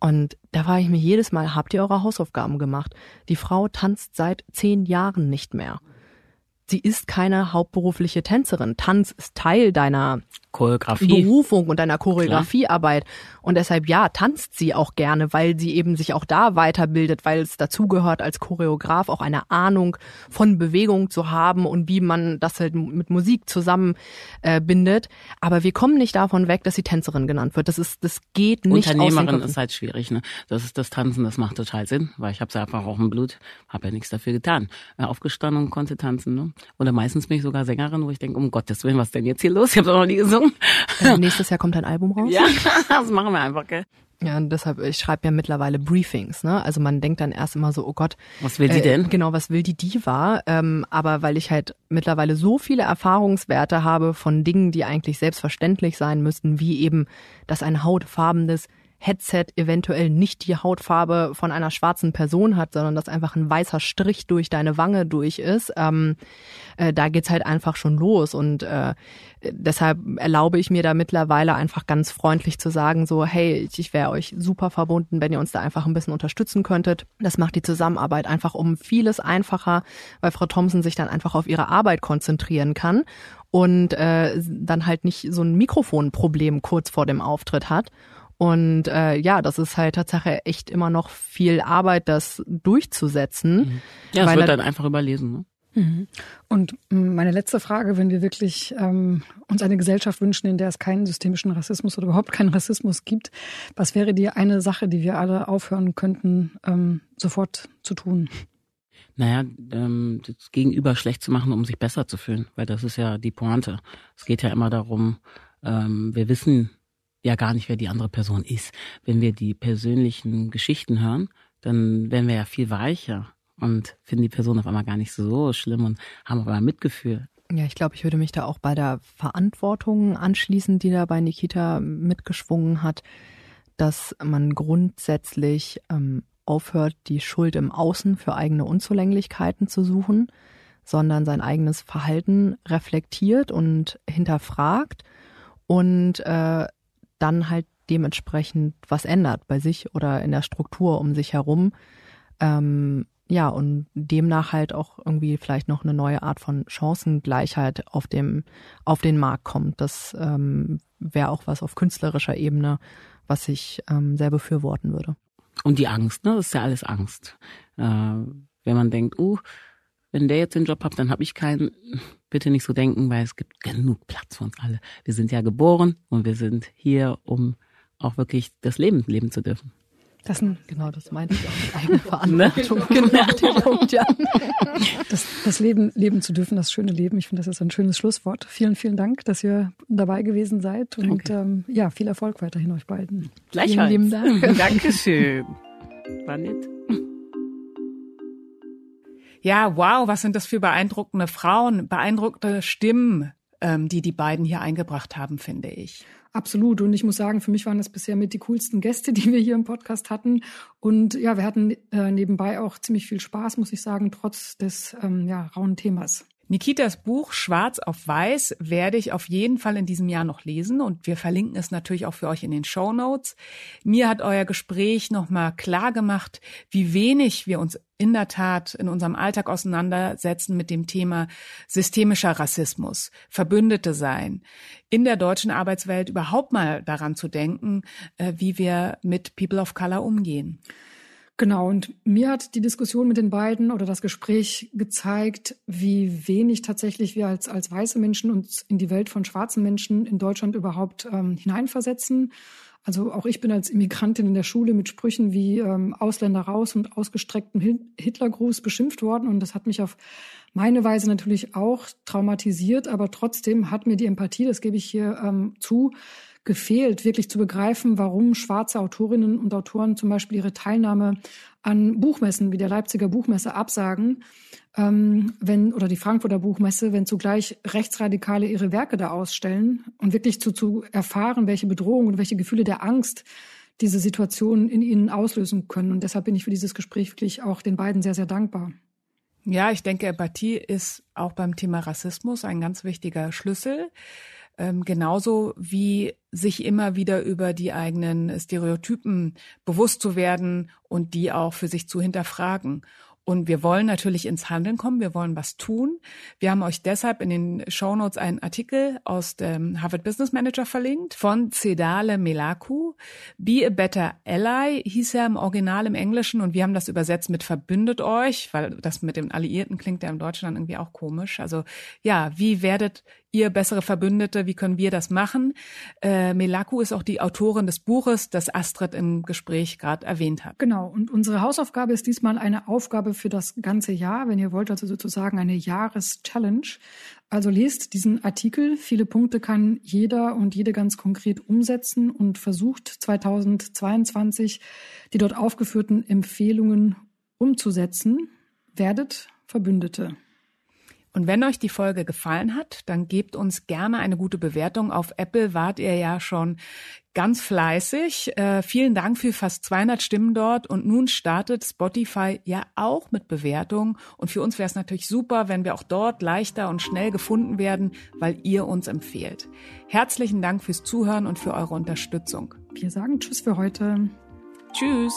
[SPEAKER 2] Und da war ich mir jedes Mal, habt ihr eure Hausaufgaben gemacht? Die Frau tanzt seit zehn Jahren nicht mehr sie ist keine hauptberufliche Tänzerin. Tanz ist Teil deiner
[SPEAKER 1] Choreografie.
[SPEAKER 2] Berufung und deiner Choreografiearbeit. Und deshalb ja, tanzt sie auch gerne, weil sie eben sich auch da weiterbildet, weil es dazugehört, als Choreograf auch eine Ahnung von Bewegung zu haben und wie man das halt mit Musik zusammenbindet. Äh. Aber wir kommen nicht davon weg, dass sie Tänzerin genannt wird. Das ist, das geht nicht.
[SPEAKER 1] Unternehmerin ist halt schwierig. Ne? Das ist das Tanzen, das macht total Sinn, weil ich habe es einfach auch im Blut, habe ja nichts dafür getan. Äh, aufgestanden und konnte tanzen. Ne? Oder meistens bin ich sogar Sängerin, wo ich denke, um Gottes Willen, was ist denn jetzt hier los? Ich habe doch noch nie gesungen.
[SPEAKER 2] Äh, nächstes Jahr kommt ein Album raus.
[SPEAKER 1] Ja, [laughs] das machen wir einfach, gell?
[SPEAKER 2] Ja, und deshalb, ich schreibe ja mittlerweile Briefings, ne? Also man denkt dann erst immer so, oh Gott.
[SPEAKER 1] Was will die äh, denn?
[SPEAKER 2] Genau, was will die Diva? Ähm, aber weil ich halt mittlerweile so viele Erfahrungswerte habe von Dingen, die eigentlich selbstverständlich sein müssten, wie eben, dass ein hautfarbenes Headset eventuell nicht die Hautfarbe von einer schwarzen Person hat, sondern dass einfach ein weißer Strich durch deine Wange durch ist. Ähm, äh, da geht's halt einfach schon los und äh, deshalb erlaube ich mir da mittlerweile einfach ganz freundlich zu sagen, so hey, ich wäre euch super verbunden, wenn ihr uns da einfach ein bisschen unterstützen könntet. Das macht die Zusammenarbeit einfach um vieles einfacher, weil Frau Thompson sich dann einfach auf ihre Arbeit konzentrieren kann und äh, dann halt nicht so ein Mikrofonproblem kurz vor dem Auftritt hat. Und äh, ja, das ist halt Tatsache echt immer noch viel Arbeit, das durchzusetzen. Mhm.
[SPEAKER 1] Ja, es wird dann einfach überlesen. Ne?
[SPEAKER 3] Mhm. Und meine letzte Frage, wenn wir wirklich ähm, uns eine Gesellschaft wünschen, in der es keinen systemischen Rassismus oder überhaupt keinen Rassismus gibt, was wäre die eine Sache, die wir alle aufhören könnten, ähm, sofort zu tun?
[SPEAKER 1] Naja, ähm, das Gegenüber schlecht zu machen, um sich besser zu fühlen, weil das ist ja die Pointe. Es geht ja immer darum, ähm, wir wissen ja gar nicht, wer die andere Person ist. Wenn wir die persönlichen Geschichten hören, dann werden wir ja viel weicher und finden die Person auf einmal gar nicht so schlimm und haben aber Mitgefühl.
[SPEAKER 2] Ja, ich glaube, ich würde mich da auch bei der Verantwortung anschließen, die da bei Nikita mitgeschwungen hat, dass man grundsätzlich ähm, aufhört, die Schuld im Außen für eigene Unzulänglichkeiten zu suchen, sondern sein eigenes Verhalten reflektiert und hinterfragt und äh, dann halt dementsprechend was ändert bei sich oder in der Struktur um sich herum. Ähm, ja, und demnach halt auch irgendwie vielleicht noch eine neue Art von Chancengleichheit auf dem, auf den Markt kommt. Das ähm, wäre auch was auf künstlerischer Ebene, was ich ähm, sehr befürworten würde.
[SPEAKER 1] Und die Angst, ne? Das ist ja alles Angst. Äh, wenn man denkt, uh, wenn der jetzt den Job hat, dann habe ich keinen. Bitte nicht so denken, weil es gibt genug Platz für uns alle. Wir sind ja geboren und wir sind hier, um auch wirklich das Leben leben zu dürfen.
[SPEAKER 2] Das ein, genau, das meinte ich auch mit [laughs] Eigenverantwortung. genau,
[SPEAKER 3] der Punkt, ja. Das, das Leben leben zu dürfen, das schöne Leben. Ich finde, das ist ein schönes Schlusswort. Vielen, vielen Dank, dass ihr dabei gewesen seid und ähm, ja, viel Erfolg weiterhin euch beiden.
[SPEAKER 1] Gleichfalls.
[SPEAKER 3] Vielen lieben Dank. [laughs]
[SPEAKER 1] Dankeschön. War nett.
[SPEAKER 4] Ja, wow, was sind das für beeindruckende Frauen, beeindruckende Stimmen, ähm, die die beiden hier eingebracht haben, finde ich.
[SPEAKER 3] Absolut. Und ich muss sagen, für mich waren das bisher mit die coolsten Gäste, die wir hier im Podcast hatten. Und ja, wir hatten äh, nebenbei auch ziemlich viel Spaß, muss ich sagen, trotz des ähm, ja, rauen Themas.
[SPEAKER 4] Nikitas Buch Schwarz auf Weiß werde ich auf jeden Fall in diesem Jahr noch lesen und wir verlinken es natürlich auch für euch in den Show Notes. Mir hat euer Gespräch nochmal klar gemacht, wie wenig wir uns in der Tat in unserem Alltag auseinandersetzen mit dem Thema systemischer Rassismus, Verbündete sein, in der deutschen Arbeitswelt überhaupt mal daran zu denken, äh, wie wir mit People of Color umgehen.
[SPEAKER 3] Genau, und mir hat die Diskussion mit den beiden oder das Gespräch gezeigt, wie wenig tatsächlich wir als, als weiße Menschen uns in die Welt von schwarzen Menschen in Deutschland überhaupt ähm, hineinversetzen. Also auch ich bin als Immigrantin in der Schule mit Sprüchen wie ähm, Ausländer raus und ausgestrecktem Hitlergruß beschimpft worden. Und das hat mich auf meine Weise natürlich auch traumatisiert. Aber trotzdem hat mir die Empathie, das gebe ich hier ähm, zu, gefehlt, wirklich zu begreifen, warum schwarze Autorinnen und Autoren zum Beispiel ihre Teilnahme an Buchmessen wie der Leipziger Buchmesse absagen, ähm, wenn oder die Frankfurter Buchmesse, wenn zugleich Rechtsradikale ihre Werke da ausstellen und wirklich zu, zu erfahren, welche Bedrohungen und welche Gefühle der Angst diese Situation in ihnen auslösen können. Und deshalb bin ich für dieses Gespräch wirklich auch den beiden sehr, sehr dankbar.
[SPEAKER 4] Ja, ich denke, Empathie ist auch beim Thema Rassismus ein ganz wichtiger Schlüssel. Ähm, genauso wie sich immer wieder über die eigenen Stereotypen bewusst zu werden und die auch für sich zu hinterfragen. Und wir wollen natürlich ins Handeln kommen, wir wollen was tun. Wir haben euch deshalb in den Show Notes einen Artikel aus dem Harvard Business Manager verlinkt von Cedale Melaku. Be a Better Ally hieß er im Original im Englischen und wir haben das übersetzt mit verbündet euch, weil das mit den Alliierten klingt ja im Deutschen dann irgendwie auch komisch. Also ja, wie werdet ihr bessere Verbündete, wie können wir das machen? Äh, Melaku ist auch die Autorin des Buches, das Astrid im Gespräch gerade erwähnt hat.
[SPEAKER 3] Genau, und unsere Hausaufgabe ist diesmal eine Aufgabe für das ganze Jahr, wenn ihr wollt, also sozusagen eine Jahreschallenge. Also lest diesen Artikel. Viele Punkte kann jeder und jede ganz konkret umsetzen und versucht 2022 die dort aufgeführten Empfehlungen umzusetzen. Werdet Verbündete.
[SPEAKER 4] Und wenn euch die Folge gefallen hat, dann gebt uns gerne eine gute Bewertung. Auf Apple wart ihr ja schon ganz fleißig. Äh, vielen Dank für fast 200 Stimmen dort. Und nun startet Spotify ja auch mit Bewertungen. Und für uns wäre es natürlich super, wenn wir auch dort leichter und schnell gefunden werden, weil ihr uns empfehlt. Herzlichen Dank fürs Zuhören und für eure Unterstützung.
[SPEAKER 3] Wir sagen Tschüss für heute.
[SPEAKER 4] Tschüss.